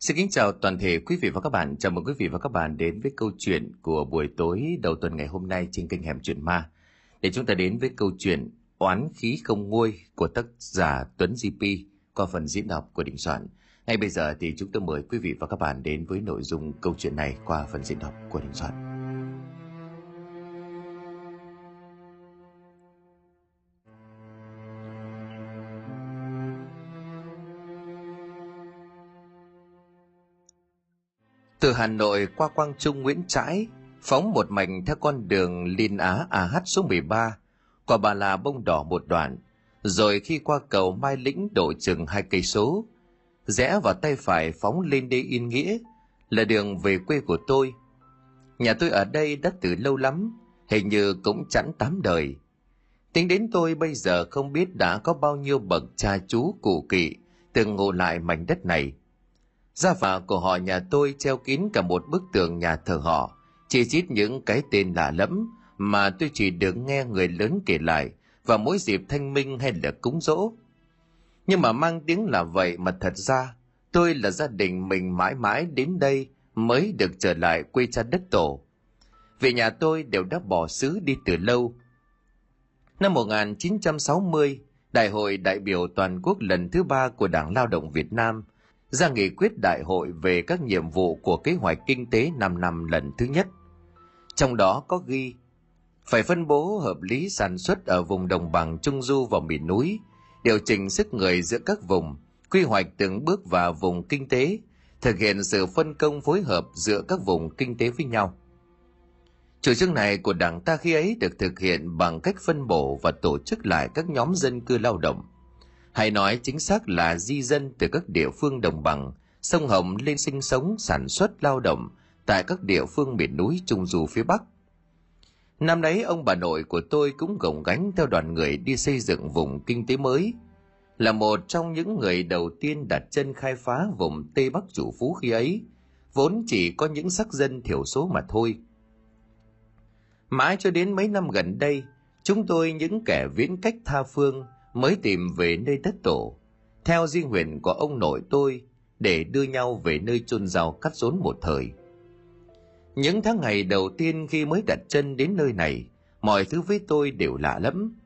Xin kính chào toàn thể quý vị và các bạn. Chào mừng quý vị và các bạn đến với câu chuyện của buổi tối đầu tuần ngày hôm nay trên kênh Hẻm Chuyện Ma. Để chúng ta đến với câu chuyện Oán khí không nguôi của tác giả Tuấn GP qua phần diễn đọc của Đình Soạn. Ngay bây giờ thì chúng tôi mời quý vị và các bạn đến với nội dung câu chuyện này qua phần diễn đọc của Đình Soạn. Từ Hà Nội qua Quang Trung Nguyễn Trãi, phóng một mảnh theo con đường Liên Á AH số 13, qua Bà Là Bông Đỏ một đoạn, rồi khi qua cầu Mai Lĩnh độ chừng hai cây số, rẽ vào tay phải phóng lên đê Yên Nghĩa, là đường về quê của tôi. Nhà tôi ở đây đã từ lâu lắm, hình như cũng chẳng tám đời. Tính đến tôi bây giờ không biết đã có bao nhiêu bậc cha chú cụ kỵ từng ngộ lại mảnh đất này – Gia phả của họ nhà tôi treo kín cả một bức tường nhà thờ họ, chỉ chít những cái tên lạ lẫm mà tôi chỉ được nghe người lớn kể lại và mỗi dịp thanh minh hay là cúng dỗ. Nhưng mà mang tiếng là vậy mà thật ra tôi là gia đình mình mãi mãi đến đây mới được trở lại quê cha đất tổ. Vì nhà tôi đều đã bỏ xứ đi từ lâu. Năm 1960, Đại hội đại biểu toàn quốc lần thứ ba của Đảng Lao động Việt Nam – ra nghị quyết đại hội về các nhiệm vụ của kế hoạch kinh tế 5 năm lần thứ nhất. Trong đó có ghi phải phân bố hợp lý sản xuất ở vùng đồng bằng trung du và miền núi, điều chỉnh sức người giữa các vùng, quy hoạch từng bước vào vùng kinh tế, thực hiện sự phân công phối hợp giữa các vùng kinh tế với nhau. Chủ trương này của Đảng ta khi ấy được thực hiện bằng cách phân bổ và tổ chức lại các nhóm dân cư lao động – hay nói chính xác là di dân từ các địa phương đồng bằng, sông Hồng lên sinh sống, sản xuất, lao động tại các địa phương miền núi trung du phía Bắc. Năm đấy ông bà nội của tôi cũng gồng gánh theo đoàn người đi xây dựng vùng kinh tế mới, là một trong những người đầu tiên đặt chân khai phá vùng Tây Bắc chủ phú khi ấy, vốn chỉ có những sắc dân thiểu số mà thôi. Mãi cho đến mấy năm gần đây, chúng tôi những kẻ viễn cách tha phương – mới tìm về nơi đất tổ, theo di nguyện của ông nội tôi để đưa nhau về nơi chôn rau cắt rốn một thời. Những tháng ngày đầu tiên khi mới đặt chân đến nơi này, mọi thứ với tôi đều lạ lắm.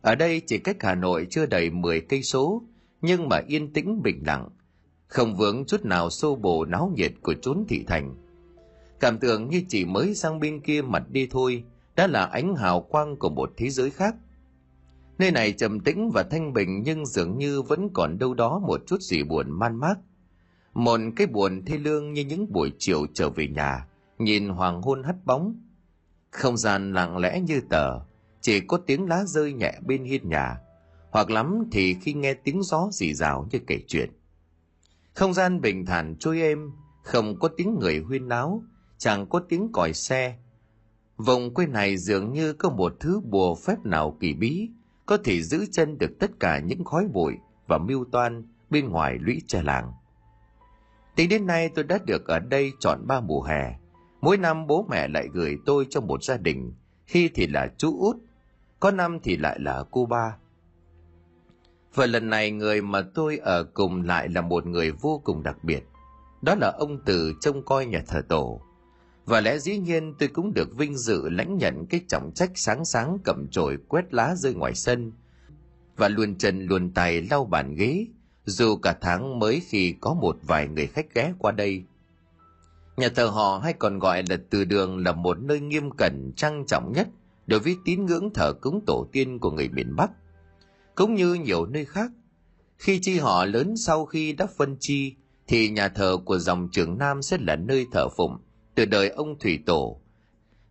Ở đây chỉ cách Hà Nội chưa đầy 10 cây số, nhưng mà yên tĩnh bình lặng, không vướng chút nào xô bồ náo nhiệt của chốn thị thành. Cảm tưởng như chỉ mới sang bên kia mặt đi thôi, đã là ánh hào quang của một thế giới khác – Nơi này trầm tĩnh và thanh bình nhưng dường như vẫn còn đâu đó một chút gì buồn man mác. Một cái buồn thê lương như những buổi chiều trở về nhà, nhìn hoàng hôn hắt bóng. Không gian lặng lẽ như tờ, chỉ có tiếng lá rơi nhẹ bên hiên nhà, hoặc lắm thì khi nghe tiếng gió rì rào như kể chuyện. Không gian bình thản trôi êm, không có tiếng người huyên náo, chẳng có tiếng còi xe. Vùng quê này dường như có một thứ bùa phép nào kỳ bí, có thể giữ chân được tất cả những khói bụi và mưu toan bên ngoài lũy tre làng. Tính đến nay tôi đã được ở đây chọn ba mùa hè. Mỗi năm bố mẹ lại gửi tôi cho một gia đình, khi thì là chú út, có năm thì lại là cô ba. Và lần này người mà tôi ở cùng lại là một người vô cùng đặc biệt. Đó là ông Từ trông coi nhà thờ tổ. Và lẽ dĩ nhiên tôi cũng được vinh dự lãnh nhận cái trọng trách sáng sáng cầm chổi quét lá rơi ngoài sân và luôn chân luôn tay lau bàn ghế dù cả tháng mới khi có một vài người khách ghé qua đây. Nhà thờ họ hay còn gọi là từ đường là một nơi nghiêm cẩn trang trọng nhất đối với tín ngưỡng thờ cúng tổ tiên của người miền Bắc. Cũng như nhiều nơi khác, khi chi họ lớn sau khi đã phân chi thì nhà thờ của dòng trưởng Nam sẽ là nơi thờ phụng từ đời ông Thủy Tổ,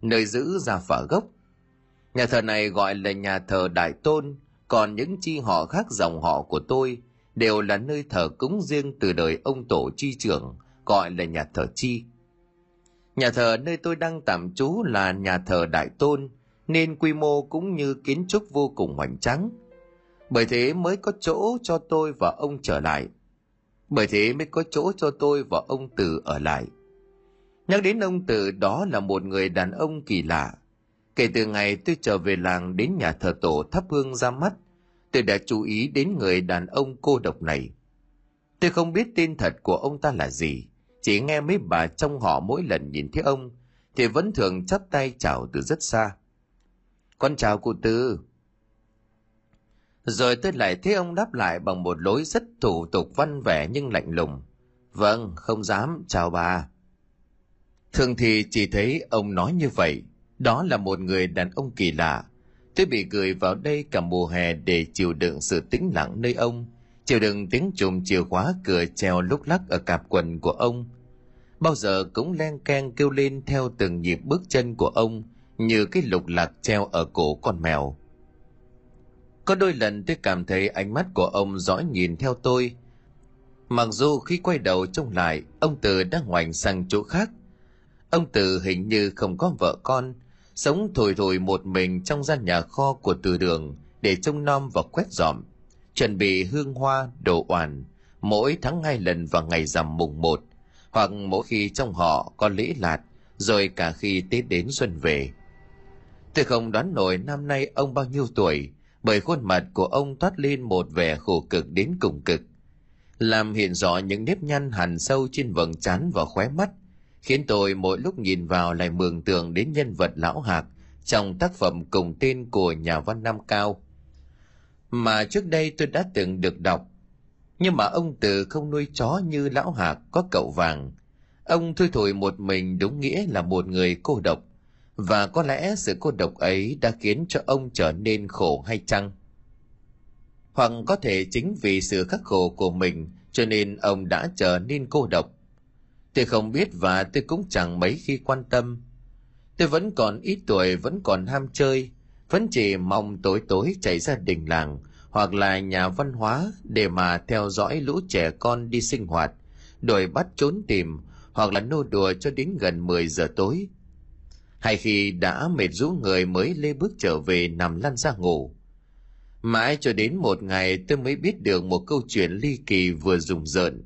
nơi giữ gia phả gốc. Nhà thờ này gọi là nhà thờ Đại Tôn, còn những chi họ khác dòng họ của tôi đều là nơi thờ cúng riêng từ đời ông Tổ chi trưởng, gọi là nhà thờ chi. Nhà thờ nơi tôi đang tạm trú là nhà thờ Đại Tôn, nên quy mô cũng như kiến trúc vô cùng hoành tráng. Bởi thế mới có chỗ cho tôi và ông trở lại. Bởi thế mới có chỗ cho tôi và ông Từ ở lại – Nhắc đến ông Tự đó là một người đàn ông kỳ lạ. Kể từ ngày tôi trở về làng đến nhà thờ tổ thắp hương ra mắt, tôi đã chú ý đến người đàn ông cô độc này. Tôi không biết tên thật của ông ta là gì, chỉ nghe mấy bà trong họ mỗi lần nhìn thấy ông thì vẫn thường chắp tay chào từ rất xa. Con chào cụ Tư. Rồi tôi lại thấy ông đáp lại bằng một lối rất thủ tục văn vẻ nhưng lạnh lùng. Vâng, không dám, chào bà. Thường thì chỉ thấy ông nói như vậy, đó là một người đàn ông kỳ lạ. Tôi bị gửi vào đây cả mùa hè để chịu đựng sự tĩnh lặng nơi ông, chịu đựng tiếng chùm chìa khóa cửa treo lúc lắc ở cạp quần của ông. Bao giờ cũng len keng kêu lên theo từng nhịp bước chân của ông như cái lục lạc treo ở cổ con mèo. Có đôi lần tôi cảm thấy ánh mắt của ông dõi nhìn theo tôi. Mặc dù khi quay đầu trông lại, ông Từ đang ngoảnh sang chỗ khác. Ông Từ hình như không có vợ con, sống thổi thổi một mình trong gian nhà kho của từ đường để trông nom và quét dọn, chuẩn bị hương hoa, đồ oản, mỗi tháng hai lần vào ngày rằm mùng một, hoặc mỗi khi trong họ có lễ lạt, rồi cả khi Tết đến xuân về. Tôi không đoán nổi năm nay ông bao nhiêu tuổi, bởi khuôn mặt của ông toát lên một vẻ khổ cực đến cùng cực. Làm hiện rõ những nếp nhăn hằn sâu trên vầng trán và khóe mắt, khiến tôi mỗi lúc nhìn vào lại mường tượng đến nhân vật lão hạc trong tác phẩm cùng tên của nhà văn Nam Cao. Mà trước đây tôi đã từng được đọc, nhưng mà ông từ không nuôi chó như lão hạc có cậu vàng. Ông thui thổi một mình đúng nghĩa là một người cô độc, và có lẽ sự cô độc ấy đã khiến cho ông trở nên khổ hay chăng? Hoặc có thể chính vì sự khắc khổ của mình cho nên ông đã trở nên cô độc Tôi không biết và tôi cũng chẳng mấy khi quan tâm. Tôi vẫn còn ít tuổi, vẫn còn ham chơi, vẫn chỉ mong tối tối chạy ra đình làng hoặc là nhà văn hóa để mà theo dõi lũ trẻ con đi sinh hoạt, đuổi bắt trốn tìm hoặc là nô đùa cho đến gần 10 giờ tối. Hay khi đã mệt rũ người mới lê bước trở về nằm lăn ra ngủ. Mãi cho đến một ngày tôi mới biết được một câu chuyện ly kỳ vừa rùng rợn,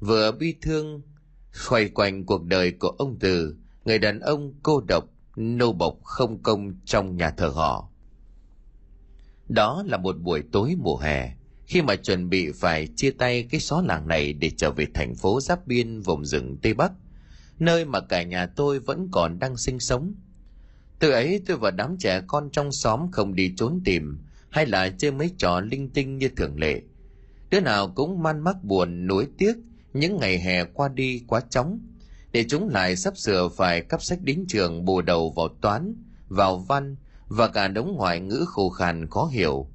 vừa bi thương xoay quanh cuộc đời của ông Từ, người đàn ông cô độc, nô bộc không công trong nhà thờ họ. Đó là một buổi tối mùa hè, khi mà chuẩn bị phải chia tay cái xó làng này để trở về thành phố giáp biên vùng rừng Tây Bắc, nơi mà cả nhà tôi vẫn còn đang sinh sống. Từ ấy tôi và đám trẻ con trong xóm không đi trốn tìm, hay là chơi mấy trò linh tinh như thường lệ. Đứa nào cũng man mắc buồn, nuối tiếc những ngày hè qua đi quá chóng, để chúng lại sắp sửa phải cấp sách đến trường bù đầu vào toán, vào văn và cả đống ngoại ngữ khô khàn khó hiểu.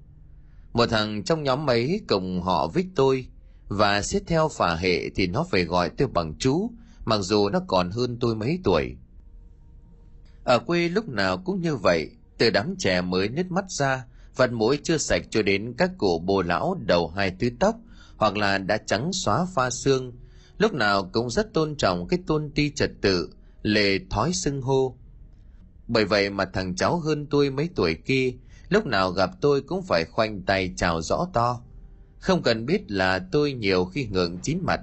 Một thằng trong nhóm ấy cùng họ với tôi, và xét theo phả hệ thì nó phải gọi tôi bằng chú, mặc dù nó còn hơn tôi mấy tuổi. Ở quê lúc nào cũng như vậy, từ đám trẻ mới nứt mắt ra vặt mũi chưa sạch cho đến các cụ bồ lão đầu hai tứ tóc hoặc là đã trắng xóa pha xương, lúc nào cũng rất tôn trọng cái tôn ti trật tự, lề thói xưng hô. Bởi vậy mà thằng cháu hơn tôi mấy tuổi kia, lúc nào gặp tôi cũng phải khoanh tay chào rõ to. Không cần biết là tôi nhiều khi ngượng chín mặt.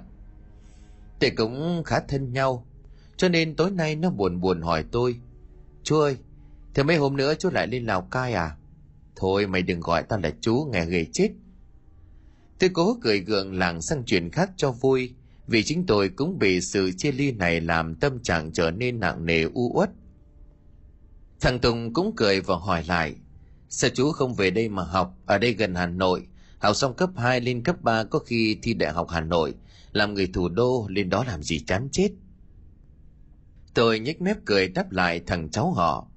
Thì cũng khá thân nhau, cho nên tối nay nó buồn buồn hỏi tôi. Chú ơi, thế mấy hôm nữa chú lại lên Lào Cai à? Thôi mày đừng gọi tao là chú nghe ghê chết. Tôi cố cười gượng làng sang chuyện khác cho vui, vì chính tôi cũng bị sự chia ly này làm tâm trạng trở nên nặng nề u uất. Thằng Tùng cũng cười và hỏi lại, sao chú không về đây mà học, ở đây gần Hà Nội, học xong cấp 2 lên cấp 3 có khi thi đại học Hà Nội, làm người thủ đô lên đó làm gì chán chết. Tôi nhếch mép cười đáp lại thằng cháu họ.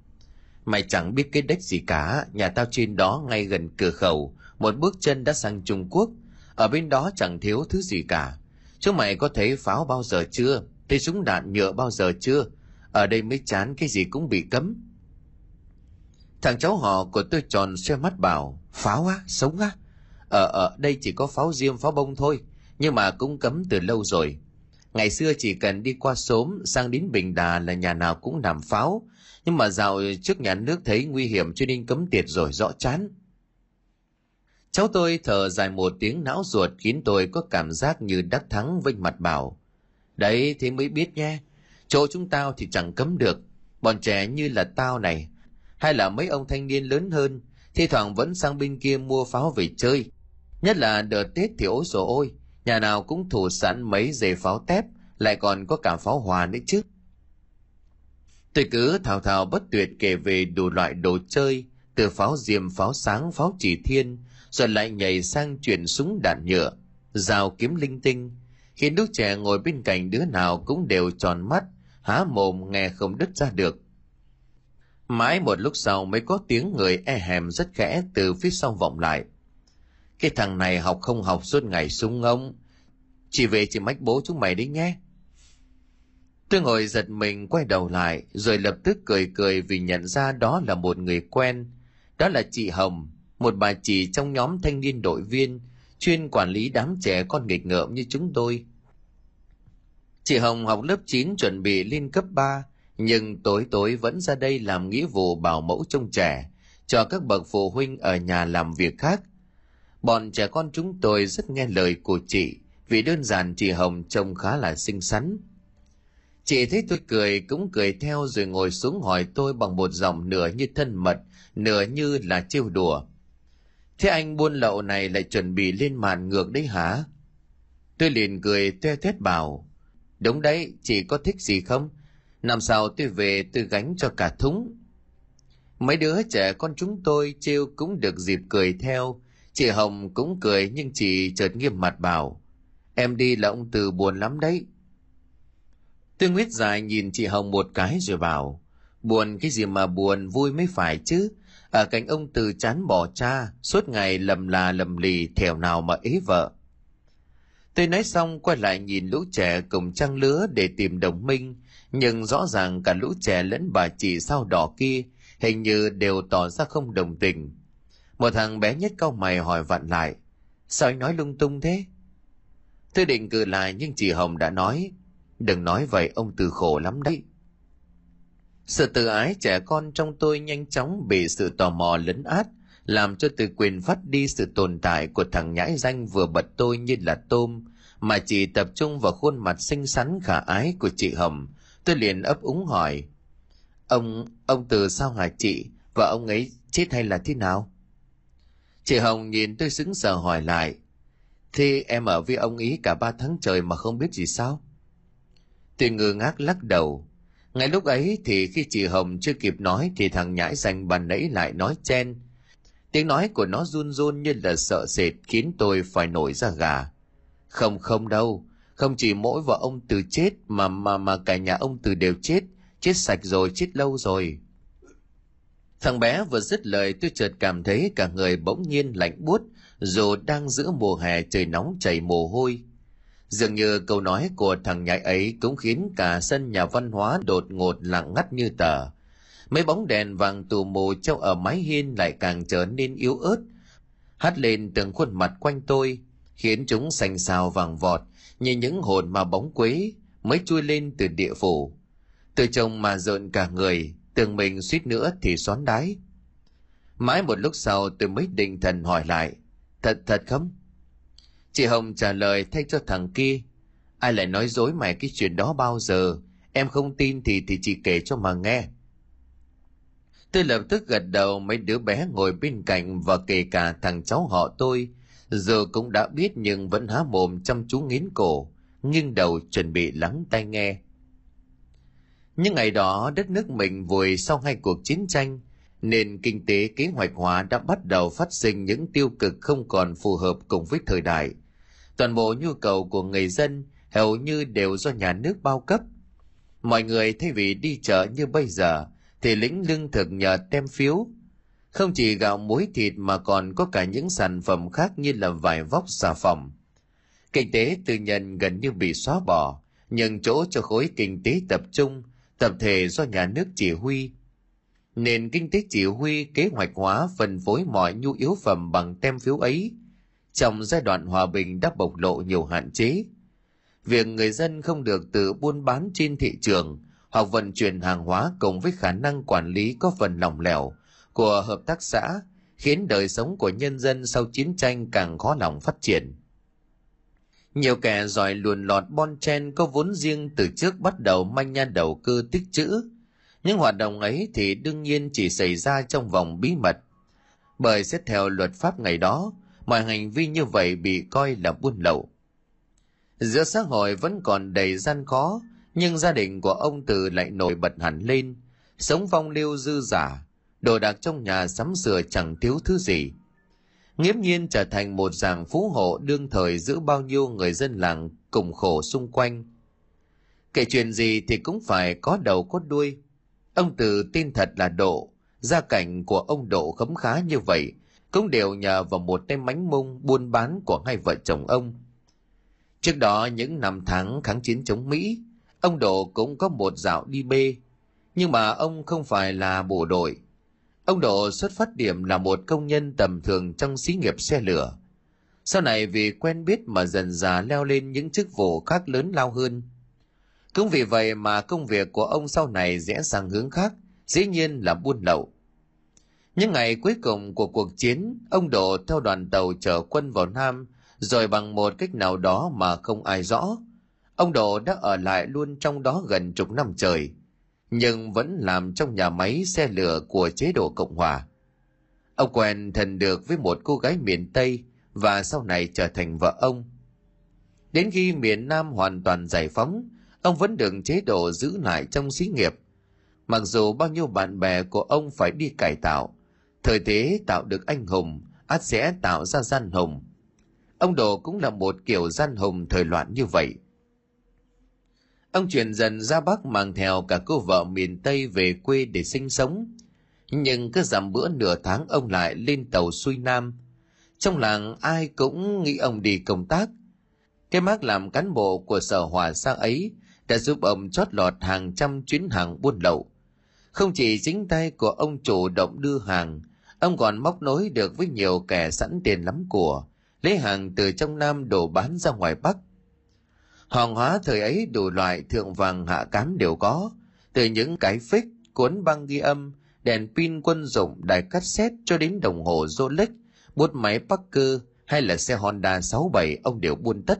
Mày chẳng biết cái đếch gì cả, nhà tao trên đó ngay gần cửa khẩu, một bước chân đã sang Trung Quốc, ở bên đó chẳng thiếu thứ gì cả. Chúng mày có thấy pháo bao giờ chưa? Thấy súng đạn nhựa bao giờ chưa? Ở đây mới chán cái gì cũng bị cấm. Thằng cháu họ của tôi tròn xoe mắt bảo, pháo á, sống á. Ở ở đây chỉ có pháo diêm pháo bông thôi, nhưng mà cũng cấm từ lâu rồi. Ngày xưa chỉ cần đi qua xóm sang đến Bình Đà là nhà nào cũng làm pháo, nhưng mà dạo trước nhà nước thấy nguy hiểm cho nên cấm tiệt rồi rõ chán. Cháu tôi thở dài một tiếng não ruột khiến tôi có cảm giác như đắc thắng vinh mặt bảo. Đấy, thế mới biết nhé. Chỗ chúng tao thì chẳng cấm được. Bọn trẻ như là tao này. Hay là mấy ông thanh niên lớn hơn. Thi thoảng vẫn sang bên kia mua pháo về chơi. Nhất là đợt Tết thì ôi dồi ôi. nhà nào cũng thủ sẵn mấy dề pháo tép, lại còn có cả pháo hòa nữa chứ tôi cứ thào thào bất tuyệt kể về đủ loại đồ chơi, từ pháo diềm, pháo sáng, pháo chỉ thiên rồi lại nhảy sang chuyển súng đạn nhựa rào kiếm linh tinh. Khiến đứa trẻ ngồi bên cạnh đứa nào cũng đều tròn mắt, há mồm nghe không đứt ra được. Mãi một lúc sau mới có tiếng người e hèm rất khẽ từ phía sau vọng lại. Cái thằng này học không học suốt ngày súng ông chỉ về chỉ mách bố chúng mày đấy nhé. Tôi ngồi giật mình quay đầu lại, rồi lập tức cười cười vì nhận ra đó là một người quen. Đó là chị hồng một bà chị trong nhóm thanh niên đội viên chuyên quản lý đám trẻ con nghịch ngợm như chúng tôi. Chị hồng học lớp 9 chuẩn bị lên cấp 3, nhưng tối tối vẫn ra đây làm nghĩa vụ bảo mẫu trông trẻ cho các bậc phụ huynh ở nhà làm việc khác. Bọn trẻ con chúng tôi rất nghe lời của chị vì đơn giản chị hồng trông khá là xinh xắn. Chị thấy tôi cười cũng cười theo rồi ngồi xuống hỏi tôi bằng một giọng nửa như thân mật nửa như là trêu đùa thế anh buôn lậu này lại chuẩn bị lên màn ngược đấy hả? Tôi liền cười toe thét bảo, đúng đấy, chị có thích gì không? Năm sau tôi về tôi gánh cho cả thúng. Mấy đứa trẻ con chúng tôi trêu cũng được dịp cười theo. Chị hồng cũng cười nhưng chị chợt nghiêm mặt bảo, em đi là ông từ buồn lắm đấy. Tôi nguyết dài nhìn chị hồng một cái rồi bảo, buồn cái gì mà buồn, vui mới phải chứ ở cạnh ông từ chán bỏ cha, suốt ngày lầm là lầm lì, thèo nào mà ế vợ. Tôi nói xong, quay lại nhìn lũ trẻ cùng trang lứa để tìm đồng minh, nhưng rõ ràng cả lũ trẻ lẫn bà chị sao đỏ kia hình như đều tỏ ra không đồng tình. Một thằng bé nhất câu mày hỏi vặn lại, sao anh nói lung tung thế? Tôi định cự lại, nhưng chị hồng đã nói, đừng nói vậy, ông từ khổ lắm đấy sự tự ái trẻ con trong tôi nhanh chóng bị sự tò mò lấn át, làm cho từ quyền phát đi sự tồn tại của thằng nhãi danh vừa bật tôi như là tôm, mà chỉ tập trung vào khuôn mặt xinh xắn khả ái của chị hồng. Tôi liền ấp úng hỏi, ông ông từ sao hả chị? Và ông ấy chết hay là thế nào? Chị hồng nhìn tôi sững sờ hỏi lại, thế em ở với ông ấy cả ba tháng trời mà không biết gì sao? Tôi ngơ ngác lắc đầu ngay lúc ấy thì khi chị hồng chưa kịp nói thì thằng nhãi danh bàn nãy lại nói chen. Tiếng nói của nó run run như là sợ sệt khiến tôi phải nổi ra gà. Không không đâu. Không chỉ mỗi vợ ông từ chết mà mà mà cả nhà ông từ đều chết. Chết sạch rồi, chết lâu rồi. Thằng bé vừa dứt lời, tôi chợt cảm thấy cả người bỗng nhiên lạnh buốt, dù đang giữa mùa hè trời nóng chảy mồ hôi dường như câu nói của thằng nhãi ấy cũng khiến cả sân nhà văn hóa đột ngột lặng ngắt như tờ. Mấy bóng đèn vàng tù mù treo ở mái hiên lại càng trở nên yếu ớt. Hắt lên từng khuôn mặt quanh tôi, khiến chúng xanh xao vàng vọt như những hồn mà bóng quế mới chui lên từ địa phủ. Từ trông mà rợn cả người, tưởng mình suýt nữa thì xoắn đái. Mãi một lúc sau, tôi mới định thần hỏi lại, thật thật không? Chị hồng trả lời thay cho thằng kia ai lại nói dối mày cái chuyện đó bao giờ? Em không tin thì thì chị kể cho mà nghe. Tôi lập tức gật đầu, mấy đứa bé ngồi bên cạnh và kể cả thằng cháu họ tôi. Giờ cũng đã biết nhưng vẫn há mồm chăm chú nghiến cổ, nghiêng đầu chuẩn bị lắng tai nghe. Những ngày đó, đất nước mình vùi sau hai cuộc chiến tranh nền kinh tế kế hoạch hóa đã bắt đầu phát sinh những tiêu cực không còn phù hợp cùng với thời đại. Toàn bộ nhu cầu của người dân hầu như đều do nhà nước bao cấp. Mọi người thay vì đi chợ như bây giờ, thì lĩnh lương thực nhờ tem phiếu. Không chỉ gạo, muối, thịt mà còn có cả những sản phẩm khác như là vải vóc, xà phòng. Kinh tế tư nhân gần như bị xóa bỏ, nhưng chỗ cho khối kinh tế tập trung, tập thể do nhà nước chỉ huy nền kinh tế chỉ huy, kế hoạch hóa, phân phối mọi nhu yếu phẩm bằng tem phiếu ấy. Trong giai đoạn hòa bình đã bộc lộ nhiều hạn chế. Việc người dân không được tự buôn bán trên thị trường hoặc vận chuyển hàng hóa cùng với khả năng quản lý có phần lỏng lẻo của hợp tác xã, khiến đời sống của nhân dân sau chiến tranh càng khó lòng phát triển. Nhiều kẻ giỏi luồn lọt bon chen có vốn riêng từ trước bắt đầu manh nha đầu cơ tích chữ những hoạt động ấy thì đương nhiên chỉ xảy ra trong vòng bí mật bởi xét theo luật pháp ngày đó mọi hành vi như vậy bị coi là buôn lậu Giữa xã hội vẫn còn đầy gian khó, nhưng gia đình của ông Từ lại nổi bật hẳn lên, sống phong lưu dư giả, đồ đạc trong nhà sắm sửa chẳng thiếu thứ gì. Nghiễm nhiên trở thành một dạng phú hộ đương thời giữ bao nhiêu người dân làng cùng khổ xung quanh. Kể chuyện gì thì cũng phải có đầu có đuôi. Ông Từ tin thật là Độ, gia cảnh của ông Độ khấm khá như vậy, cũng đều nhờ vào một tay mánh mông buôn bán của hai vợ chồng ông. Trước đó những năm tháng kháng chiến chống Mỹ, ông Độ cũng có một dạo đi bê, nhưng mà ông không phải là bộ đội. Ông Độ xuất phát điểm là một công nhân tầm thường trong xí nghiệp xe lửa. Sau này vì quen biết mà dần dà leo lên những chức vụ khác lớn lao hơn. Cũng vì vậy mà công việc của ông sau này rẽ sang hướng khác, dĩ nhiên là buôn lậu. Những ngày cuối cùng của cuộc chiến, ông Độ theo đoàn tàu chở quân vào Nam, rồi bằng một cách nào đó mà không ai rõ. Ông Độ đã ở lại luôn trong đó gần chục năm trời, nhưng vẫn làm trong nhà máy xe lửa của chế độ Cộng Hòa. Ông quen thần được với một cô gái miền Tây và sau này trở thành vợ ông. Đến khi miền Nam hoàn toàn giải phóng, ông vẫn được chế độ giữ lại trong xí nghiệp. Mặc dù bao nhiêu bạn bè của ông phải đi cải tạo, thời thế tạo được anh hùng, ắt sẽ tạo ra gian hùng. Ông Đồ cũng là một kiểu gian hùng thời loạn như vậy. Ông chuyển dần ra Bắc mang theo cả cô vợ miền Tây về quê để sinh sống. Nhưng cứ giảm bữa nửa tháng ông lại lên tàu xuôi Nam. Trong làng ai cũng nghĩ ông đi công tác. Cái mác làm cán bộ của sở hòa xa ấy đã giúp ông chót lọt hàng trăm chuyến hàng buôn lậu. Không chỉ chính tay của ông chủ động đưa hàng, ông còn móc nối được với nhiều kẻ sẵn tiền lắm của, lấy hàng từ trong Nam đổ bán ra ngoài Bắc. Hàng hóa thời ấy đủ loại thượng vàng hạ cám đều có, từ những cái phích, cuốn băng ghi âm, đèn pin quân dụng, đài cassette cho đến đồng hồ Rolex, bút máy Parker hay là xe Honda 67 ông đều buôn tất.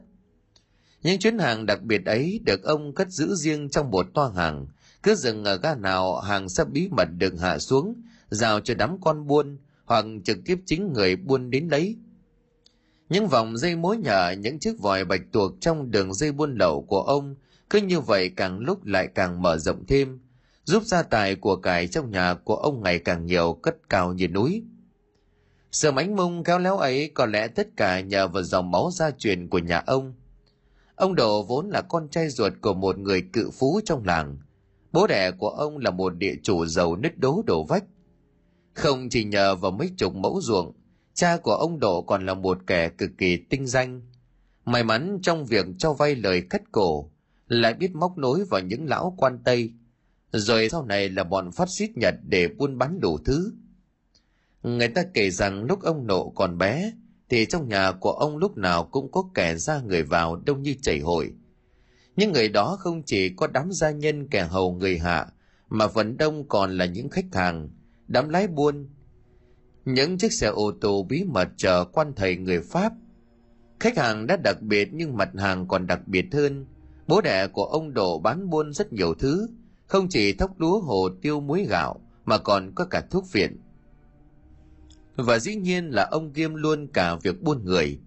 Những chuyến hàng đặc biệt ấy được ông cất giữ riêng trong một toa hàng, cứ dừng ở ga nào hàng sẽ bí mật được hạ xuống, giao cho đám con buôn hoặc trực tiếp chính người buôn đến lấy. Những vòng dây mối nhở, những chiếc vòi bạch tuộc trong đường dây buôn lậu của ông cứ như vậy càng lúc lại càng mở rộng thêm, giúp gia tài của cải trong nhà của ông ngày càng nhiều cất cao như núi. Sự mánh mông khéo léo ấy có lẽ tất cả nhờ vào dòng máu gia truyền của nhà ông. Ông Đồ vốn là con trai ruột của một người cự phú trong làng. Bố đẻ của ông là một địa chủ giàu nứt đố đổ vách. Không chỉ nhờ vào mấy chục mẫu ruộng, cha của ông Độ còn là một kẻ cực kỳ tinh danh. May mắn trong việc cho vay lời cắt cổ, lại biết móc nối vào những lão quan Tây, rồi sau này là bọn phát xít Nhật để buôn bán đủ thứ. Người ta kể rằng lúc ông Nộ còn bé, thì trong nhà của ông lúc nào cũng có kẻ ra người vào đông như chảy hội. Những người đó không chỉ có đám gia nhân kẻ hầu người hạ, mà phần đông còn là những khách hàng, đám lái buôn, những chiếc xe ô tô bí mật chờ quan thầy người Pháp. Khách hàng đã đặc biệt nhưng mặt hàng còn đặc biệt hơn. Bố đẻ của ông Độ bán buôn rất nhiều thứ, không chỉ thóc lúa hồ tiêu muối gạo mà còn có cả thuốc viện. Và dĩ nhiên là ông kiêm luôn cả việc buôn người.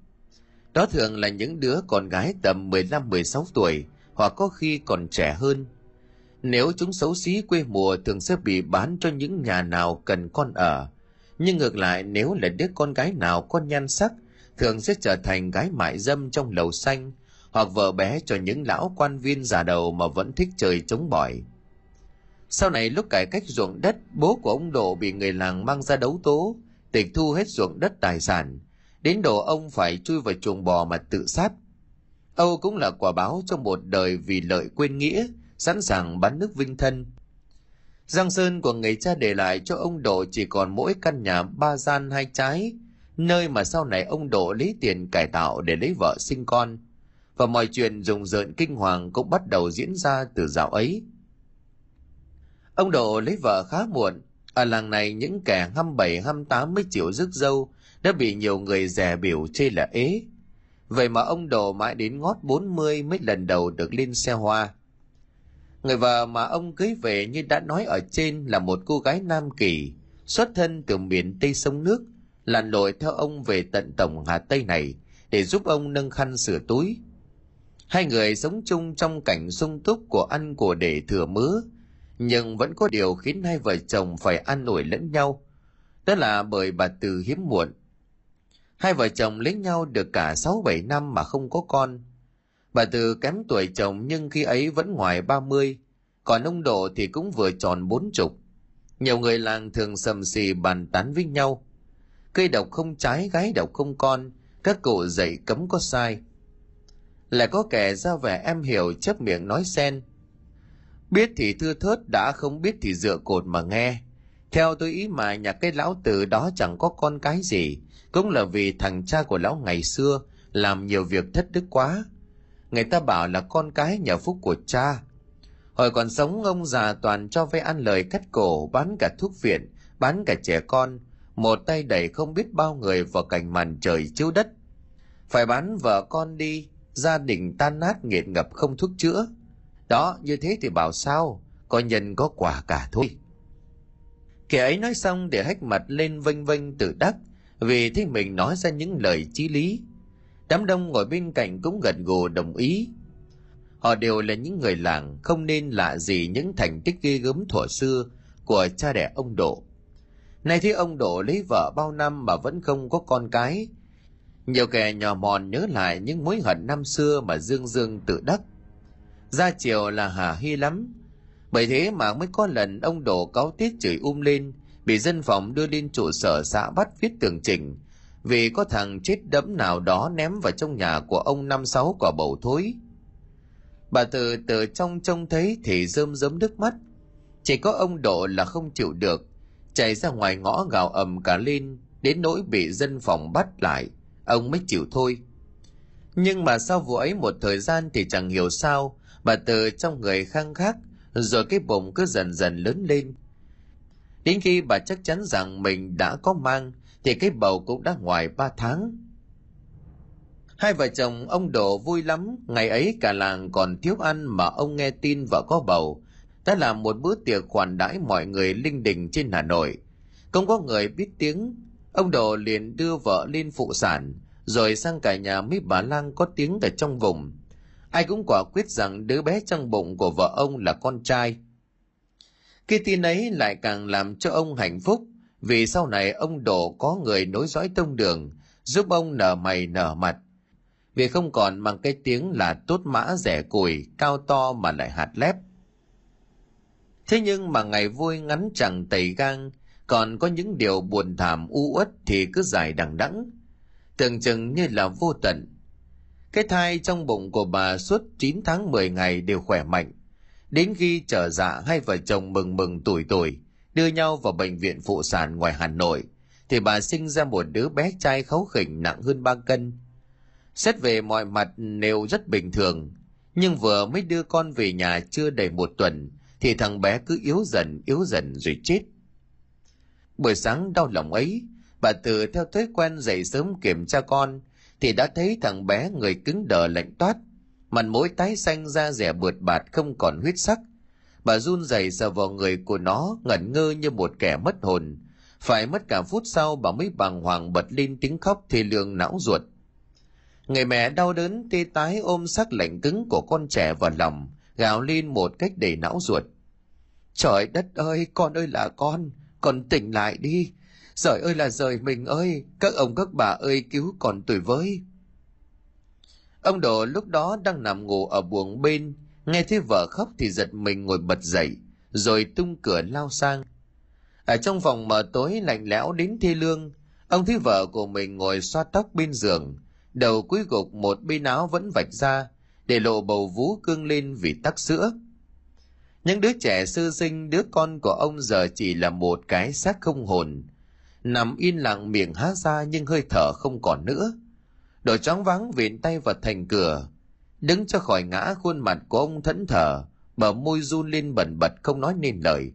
Đó thường là những đứa con gái tầm 15-16 tuổi hoặc có khi còn trẻ hơn. Nếu chúng xấu xí quê mùa thường sẽ bị bán cho những nhà nào cần con ở, nhưng ngược lại nếu là đứa con gái nào có nhan sắc thường sẽ trở thành gái mại dâm trong lầu xanh hoặc vợ bé cho những lão quan viên già đầu mà vẫn thích chơi chống bỏi sau này lúc cải cách ruộng đất bố của ông độ bị người làng mang ra đấu tố tịch thu hết ruộng đất tài sản đến độ ông phải chui vào chuồng bò mà tự sát âu cũng là quả báo trong một đời vì lợi quên nghĩa sẵn sàng bán nước vinh thân Giang sơn của người cha để lại cho ông Độ chỉ còn mỗi căn nhà ba gian hai trái, nơi mà sau này ông Độ lấy tiền cải tạo để lấy vợ sinh con. Và mọi chuyện rùng rợn kinh hoàng cũng bắt đầu diễn ra từ dạo ấy. Ông Độ lấy vợ khá muộn, ở làng này những kẻ hăm bảy hăm tám mới chịu rước dâu đã bị nhiều người rẻ biểu chê là ế. Vậy mà ông đồ mãi đến ngót 40 mới lần đầu được lên xe hoa. Người vợ mà ông cưới về như đã nói ở trên là một cô gái Nam Kỳ, xuất thân từ miền Tây sông nước, lặn lội theo ông về tận tổng Hà Tây này để giúp ông nâng khăn sửa túi. Hai người sống chung trong cảnh sung túc của ăn của để thừa mứa, nhưng vẫn có điều khiến hai vợ chồng phải ăn nổi lẫn nhau. Đó là bởi bà Từ hiếm muộn. Hai vợ chồng lấy nhau được cả 6-7 năm mà không có con. Bà Từ kém tuổi chồng nhưng khi ấy vẫn ngoài 30, còn ông Độ thì cũng vừa tròn bốn chục. Nhiều người làng thường sầm xì bàn tán với nhau. Cây độc không trái, gái độc không con, các cụ dạy cấm có sai. Lại có kẻ ra vẻ em hiểu chấp miệng nói xen. Biết thì thưa thớt đã không biết thì dựa cột mà nghe. Theo tôi ý mà nhà cái lão tử đó chẳng có con cái gì, cũng là vì thằng cha của lão ngày xưa làm nhiều việc thất đức quá. Người ta bảo là con cái nhờ phúc của cha. Hồi còn sống ông già toàn cho vay ăn lời cắt cổ, bán cả thuốc viện, bán cả trẻ con, một tay đẩy không biết bao người vào cảnh màn trời chiếu đất. Phải bán vợ con đi, gia đình tan nát nghiệt ngập không thuốc chữa. Đó, như thế thì bảo sao, có nhân có quả cả thôi. Kẻ ấy nói xong để hách mặt lên vênh vênh tự đắc, vì thấy mình nói ra những lời chí lý. Đám đông ngồi bên cạnh cũng gật gù đồng ý. Họ đều là những người làng, không nên lạ gì những thành tích ghê gớm thuở xưa của cha đẻ ông Độ. Nay thấy ông Độ lấy vợ bao năm mà vẫn không có con cái. Nhiều kẻ nhỏ mòn nhớ lại những mối hận năm xưa mà Dương Dương tự đắc. Ra chiều là hà hy lắm. Bởi thế mà mới có lần ông Độ cáo tiết chửi um lên, bị dân phòng đưa lên trụ sở xã bắt viết tường trình, vì có thằng chết đẫm nào đó ném vào trong nhà của ông năm sáu quả bầu thối. Bà từ từ trong trông thấy thì rơm rớm nước mắt. Chỉ có ông Độ là không chịu được, chạy ra ngoài ngõ gào ầm cả lên, đến nỗi bị dân phòng bắt lại, ông mới chịu thôi. Nhưng mà sau vụ ấy một thời gian thì chẳng hiểu sao, bà từ trong người khăng khắc, rồi cái bụng cứ dần dần lớn lên. Đến khi bà chắc chắn rằng mình đã có mang, thì cái bầu cũng đã ngoài ba tháng. Hai vợ chồng ông Độ vui lắm, ngày ấy cả làng còn thiếu ăn mà ông nghe tin vợ có bầu, đã làm một bữa tiệc khoản đãi mọi người linh đình trên Hà Nội. Không có người biết tiếng, ông Độ liền đưa vợ lên phụ sản, rồi sang cả nhà mấy bà lang có tiếng ở trong vùng. Ai cũng quả quyết rằng đứa bé trong bụng của vợ ông là con trai. Cái tin ấy lại càng làm cho ông hạnh phúc, vì sau này ông Độ có người nối dõi tông đường, giúp ông nở mày nở mặt. Vì không còn mang cái tiếng là tốt mã rẻ củi, cao to mà lại hạt lép. Thế nhưng mà ngày vui ngắn chẳng tẩy gang, còn có những điều buồn thảm u uất thì cứ dài đằng đẵng tưởng chừng như là vô tận. Cái thai trong bụng của bà suốt 9 tháng 10 ngày đều khỏe mạnh. Đến khi trở dạ hai vợ chồng mừng mừng tuổi tuổi, đưa nhau vào bệnh viện phụ sản ngoài Hà Nội, thì bà sinh ra một đứa bé trai kháu khỉnh nặng hơn 3 cân. Xét về mọi mặt đều rất bình thường, nhưng vừa mới đưa con về nhà chưa đầy một tuần, thì thằng bé cứ yếu dần yếu dần rồi chết. Buổi sáng đau lòng ấy, bà từ theo thói quen dậy sớm kiểm tra con, thì đã thấy thằng bé người cứng đờ lạnh toát, mặt mũi tái xanh da rẻ bượt bạt không còn huyết sắc. Bà run rẩy sờ vào người của nó ngẩn ngơ như một kẻ mất hồn. Phải mất cả phút sau bà mới bàng hoàng bật lên tiếng khóc thì lương não ruột. Người mẹ đau đớn tê tái ôm sắc lạnh cứng của con trẻ vào lòng, gào lên một cách đầy não ruột. Trời đất ơi, con ơi là con, con tỉnh lại đi giời ơi là rời mình ơi, các ông các bà ơi cứu còn tuổi với. Ông Độ lúc đó đang nằm ngủ ở buồng bên, nghe thấy vợ khóc thì giật mình ngồi bật dậy, rồi tung cửa lao sang. Ở trong phòng mờ tối lạnh lẽo đến thê lương, ông thấy vợ của mình ngồi xoa tóc bên giường, đầu cuối gục một bên áo vẫn vạch ra, để lộ bầu vú cương lên vì tắc sữa. Những đứa trẻ sơ sinh, đứa con của ông giờ chỉ là một cái xác không hồn, nằm yên lặng miệng há ra nhưng hơi thở không còn nữa. Đội choáng vắng viện tay vào thành cửa, đứng cho khỏi ngã khuôn mặt của ông thẫn thờ, bờ môi run lên bẩn bật không nói nên lời.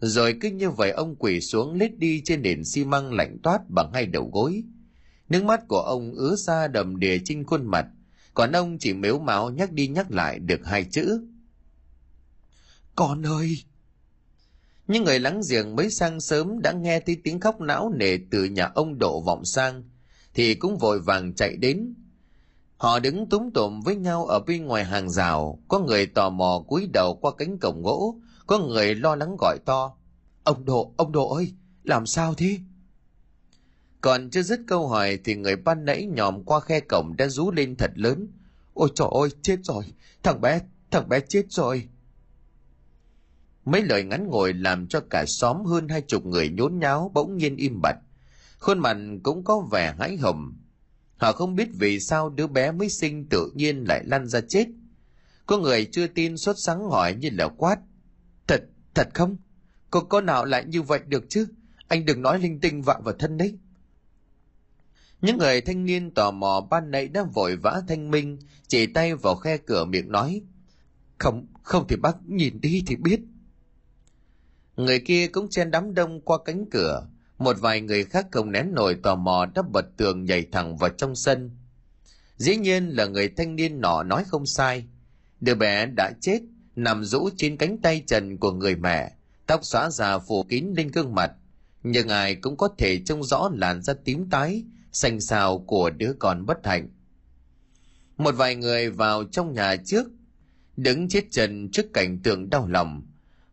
Rồi cứ như vậy ông quỳ xuống lết đi trên nền xi măng lạnh toát bằng hai đầu gối. Nước mắt của ông ứa ra đầm đìa trên khuôn mặt, còn ông chỉ mếu máu nhắc đi nhắc lại được hai chữ. Con ơi! Những người lắng giềng mới sang sớm đã nghe thấy tiếng khóc não nề từ nhà ông độ vọng sang, thì cũng vội vàng chạy đến. Họ đứng túm tụm với nhau ở bên ngoài hàng rào, có người tò mò cúi đầu qua cánh cổng gỗ, có người lo lắng gọi to. Ông Độ, ông Độ ơi, làm sao thế? Còn chưa dứt câu hỏi thì người ban nãy nhòm qua khe cổng đã rú lên thật lớn. Ôi trời ơi, chết rồi, thằng bé, thằng bé chết rồi. Mấy lời ngắn ngồi làm cho cả xóm hơn hai chục người nhốn nháo bỗng nhiên im bặt. Khuôn mặt cũng có vẻ hãi hồng Họ không biết vì sao đứa bé mới sinh tự nhiên lại lăn ra chết. Có người chưa tin sốt sáng hỏi như là quát. Thật, thật không? Có có nào lại như vậy được chứ? Anh đừng nói linh tinh vạ vào thân đấy. Những người thanh niên tò mò ban nãy đã vội vã thanh minh, chỉ tay vào khe cửa miệng nói. Không, không thì bác nhìn đi thì biết. Người kia cũng chen đám đông qua cánh cửa, một vài người khác không nén nổi tò mò đắp bật tường nhảy thẳng vào trong sân. Dĩ nhiên là người thanh niên nọ nói không sai. Đứa bé đã chết, nằm rũ trên cánh tay trần của người mẹ, tóc xóa già phủ kín lên gương mặt. Nhưng ai cũng có thể trông rõ làn da tím tái, xanh xào của đứa con bất hạnh. Một vài người vào trong nhà trước, đứng chết trần trước cảnh tượng đau lòng.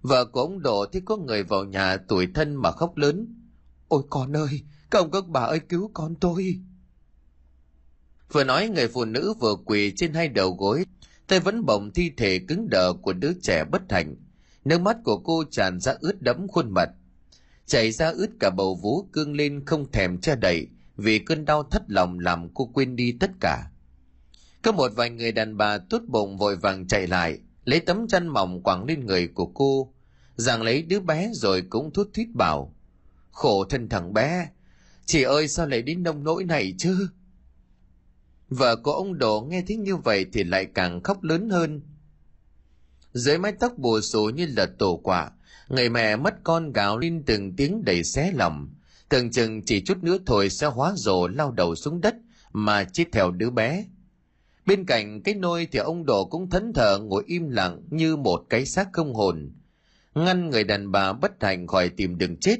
Vợ của ông Độ thấy có người vào nhà tuổi thân mà khóc lớn. Ôi con ơi, các ông các bà ơi cứu con tôi. Vừa nói người phụ nữ vừa quỳ trên hai đầu gối, tay vẫn bồng thi thể cứng đờ của đứa trẻ bất hạnh. Nước mắt của cô tràn ra ướt đẫm khuôn mặt. Chảy ra ướt cả bầu vú cương lên không thèm che đậy, vì cơn đau thất lòng làm cô quên đi tất cả. Có một vài người đàn bà tốt bụng vội vàng chạy lại, lấy tấm chăn mỏng quẳng lên người của cô, rằng lấy đứa bé rồi cũng thút thít bảo. Khổ thân thằng bé, chị ơi sao lại đến nông nỗi này chứ? Vợ của ông Đồ nghe thấy như vậy thì lại càng khóc lớn hơn. Dưới mái tóc bù xù như là tổ quả, người mẹ mất con gào lên từng tiếng đầy xé lòng. Tưởng chừng chỉ chút nữa thôi sẽ hóa rồ lao đầu xuống đất mà chết theo đứa bé. Bên cạnh cái nôi thì ông Đồ cũng thẫn thờ ngồi im lặng như một cái xác không hồn. Ngăn người đàn bà bất hạnh khỏi tìm đường chết.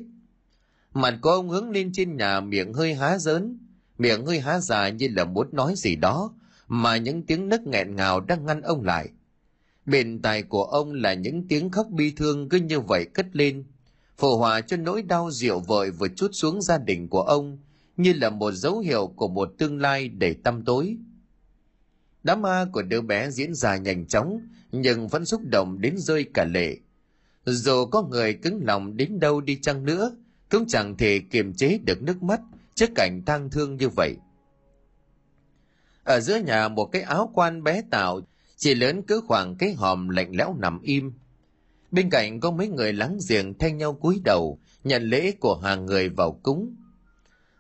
Mặt của ông hướng lên trên nhà miệng hơi há dớn, miệng hơi há dài như là muốn nói gì đó, mà những tiếng nấc nghẹn ngào đang ngăn ông lại. Bên tai của ông là những tiếng khóc bi thương cứ như vậy cất lên, phù hòa cho nỗi đau rượu vợi vừa chút xuống gia đình của ông, như là một dấu hiệu của một tương lai đầy tăm tối. Đám ma của đứa bé diễn ra nhanh chóng, nhưng vẫn xúc động đến rơi cả lệ. Dù có người cứng lòng đến đâu đi chăng nữa, cũng chẳng thể kiềm chế được nước mắt trước cảnh tang thương như vậy. Ở giữa nhà một cái áo quan bé tạo, chỉ lớn cứ khoảng cái hòm lạnh lẽo nằm im. Bên cạnh có mấy người láng giềng thay nhau cúi đầu, nhận lễ của hàng người vào cúng.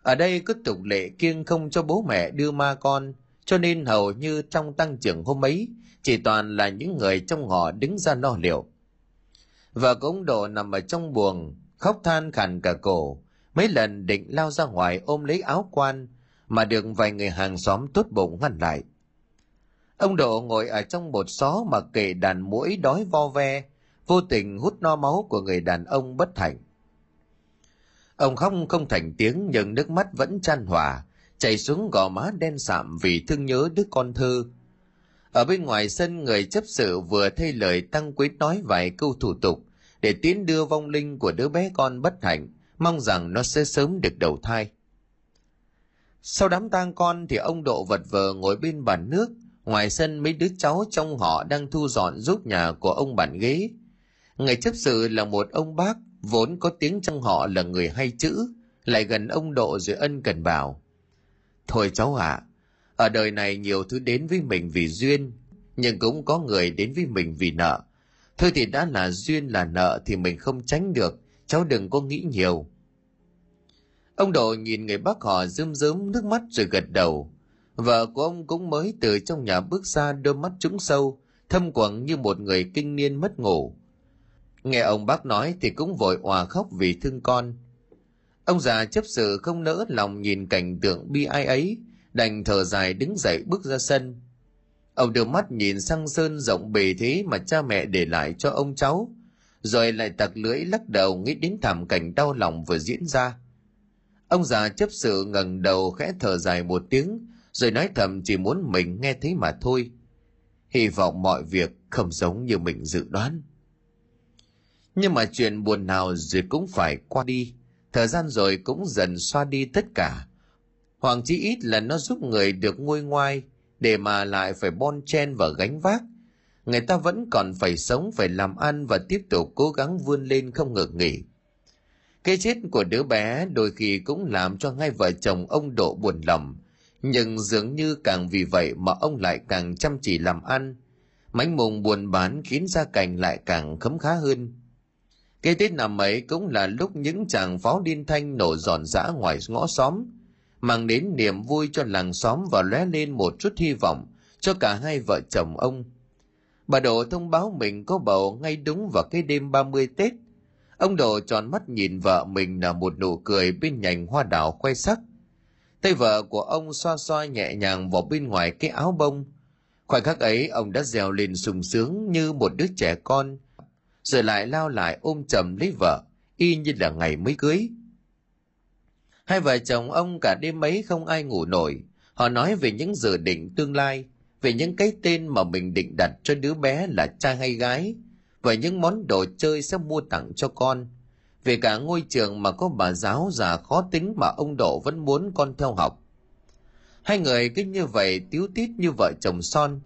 Ở đây có tục lệ kiêng không cho bố mẹ đưa ma con, cho nên hầu như trong tăng trưởng hôm ấy, chỉ toàn là những người trong họ đứng ra lo liệu. Vợ của ông Độ nằm ở trong buồng, khóc than khàn cả cổ, mấy lần định lao ra ngoài ôm lấy áo quan, mà được vài người hàng xóm tốt bụng ngăn lại. Ông Độ ngồi ở trong một xó mà kệ đàn mũi đói vo ve, vô tình hút no máu của người đàn ông bất hạnh. Ông khóc không thành tiếng nhưng nước mắt vẫn chan hòa, chảy xuống gò má đen sạm vì thương nhớ đứa con thơ. Ở bên ngoài sân người chấp sự vừa thay lời tăng quý nói vài câu thủ tục để tiến đưa vong linh của đứa bé con bất hạnh, mong rằng nó sẽ sớm được đầu thai. Sau đám tang con thì ông Độ vật vờ ngồi bên bàn nước, ngoài sân mấy đứa cháu trong họ đang thu dọn giúp nhà của ông bản ghế. Người chấp sự là một ông bác, vốn có tiếng trong họ là người hay chữ, lại gần ông Độ rồi ân cần bảo. Thôi cháu ạ, à, ở đời này nhiều thứ đến với mình vì duyên, nhưng cũng có người đến với mình vì nợ. Thôi thì đã là duyên là nợ thì mình không tránh được, cháu đừng có nghĩ nhiều. Ông Độ nhìn người bác họ rơm rớm nước mắt rồi gật đầu. Vợ của ông cũng mới từ trong nhà bước ra đôi mắt trũng sâu, thâm quẩn như một người kinh niên mất ngủ. Nghe ông bác nói thì cũng vội òa khóc vì thương con. Ông già chấp sự không nỡ lòng nhìn cảnh tượng bi ai ấy, đành thở dài đứng dậy bước ra sân. Ông đưa mắt nhìn sang sơn rộng bề thế mà cha mẹ để lại cho ông cháu, rồi lại tặc lưỡi lắc đầu nghĩ đến thảm cảnh đau lòng vừa diễn ra. Ông già chấp sự ngẩng đầu khẽ thở dài một tiếng, rồi nói thầm chỉ muốn mình nghe thấy mà thôi hy vọng mọi việc không giống như mình dự đoán nhưng mà chuyện buồn nào rồi cũng phải qua đi thời gian rồi cũng dần xoa đi tất cả. Hoàng chí ít là nó giúp người được nguôi ngoai để mà lại phải bon chen và gánh vác. Người ta vẫn còn phải sống, phải làm ăn và tiếp tục cố gắng vươn lên không ngừng nghỉ. Cái chết của đứa bé đôi khi cũng làm cho hai vợ chồng ông độ buồn lòng. Nhưng dường như càng vì vậy mà ông lại càng chăm chỉ làm ăn. Mánh mùng buồn bán khiến gia cảnh lại càng khấm khá hơn cái tết năm ấy cũng là lúc những chàng pháo điên thanh nổ giòn giã ngoài ngõ xóm, mang đến niềm vui cho làng xóm và lóe lên một chút hy vọng cho cả hai vợ chồng ông. Bà độ thông báo mình có bầu ngay đúng vào cái đêm 30 tết. Ông độ tròn mắt nhìn vợ mình là một nụ cười bên nhành hoa đào khoe sắc. Tay vợ của ông xoa xoa nhẹ nhàng vào bên ngoài cái áo bông. Khoảnh khắc ấy, ông đã dèo lên sung sướng như một đứa trẻ con rồi lại lao lại ôm chầm lấy vợ, y như là ngày mới cưới. Hai vợ chồng ông cả đêm ấy không ai ngủ nổi. Họ nói về những dự định tương lai, về những cái tên mà mình định đặt cho đứa bé là trai hay gái và những món đồ chơi sẽ mua tặng cho con, về cả ngôi trường mà có bà giáo già khó tính mà ông độ vẫn muốn con theo học. Hai người cứ như vậy, tiếu tít như vợ chồng son.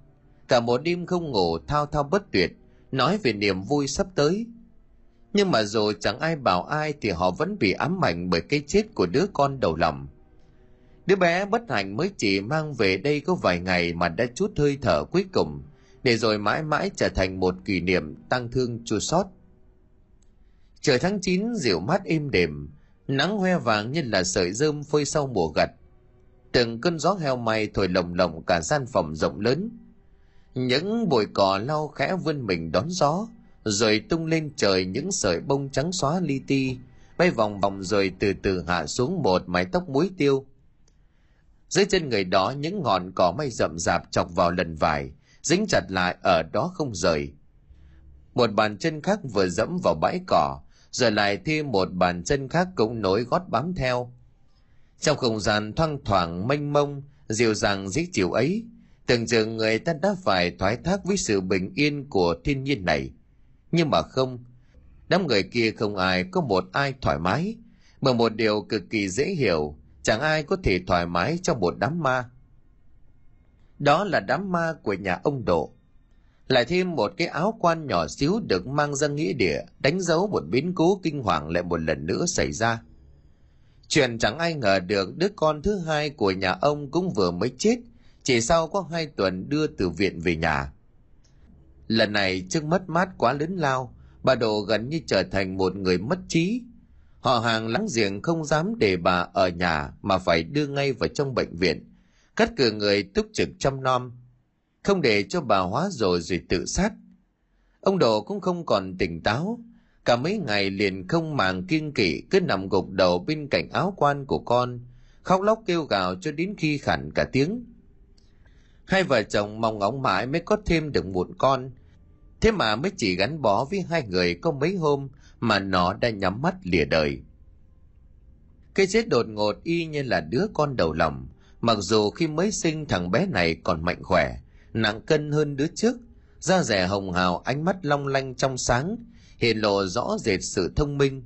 Cả một đêm không ngủ, thao thao bất tuyệt nói về niềm vui sắp tới. Nhưng mà dù chẳng ai bảo ai thì họ vẫn bị ám ảnh bởi cái chết của đứa con đầu lòng. Đứa bé bất hạnh mới chỉ mang về đây có vài ngày mà đã chút hơi thở cuối cùng, để rồi mãi mãi trở thành một kỷ niệm tăng thương chua sót trời tháng 9 dịu mát êm đềm, nắng hoe vàng như là sợi rơm phơi sau mùa gặt. Từng cơn gió heo may thổi lồng lộng cả gian phòng rộng lớn những bụi cỏ lau khẽ vươn mình đón gió, rồi tung lên trời những sợi bông trắng xóa li ti, bay vòng vòng rồi từ từ hạ xuống một mái tóc muối tiêu. Dưới chân người đó, những ngọn cỏ mây rậm rạp chọc vào lần vải, dính chặt lại ở đó không rời. Một bàn chân khác vừa dẫm vào bãi cỏ, rồi lại thêm một bàn chân khác cũng nối gót bám theo. Trong không gian thoang thoảng mênh mông, dịu dàng dễ chịu ấy tưởng rằng người ta đã phải thoái thác với sự bình yên của thiên nhiên này. Nhưng mà không, đám người kia không ai có một ai thoải mái. Mà một điều cực kỳ dễ hiểu, chẳng ai có thể thoải mái trong một đám ma. Đó là đám ma của nhà ông độ. Lại thêm một cái áo quan nhỏ xíu được mang ra nghĩa địa, đánh dấu một biến cố kinh hoàng lại một lần nữa xảy ra. Chuyện chẳng ai ngờ được đứa con thứ hai của nhà ông cũng vừa mới chết chỉ sau có hai tuần đưa từ viện về nhà. Lần này trước mất mát quá lớn lao, bà độ gần như trở thành một người mất trí. Họ hàng láng giềng không dám để bà ở nhà mà phải đưa ngay vào trong bệnh viện, cắt cử người túc trực chăm nom, không để cho bà hóa rồi rồi tự sát. Ông độ cũng không còn tỉnh táo, cả mấy ngày liền không màng kiên kỵ, cứ nằm gục đầu bên cạnh áo quan của con, khóc lóc kêu gào cho đến khi khản cả tiếng hai vợ chồng mong ngóng mãi mới có thêm được một con. Thế mà mới chỉ gắn bó với hai người có mấy hôm mà nó đã nhắm mắt lìa đời. Cái chết đột ngột y như là đứa con đầu lòng, mặc dù khi mới sinh thằng bé này còn mạnh khỏe, nặng cân hơn đứa trước, da rẻ hồng hào, ánh mắt long lanh trong sáng hiện lộ rõ rệt sự thông minh.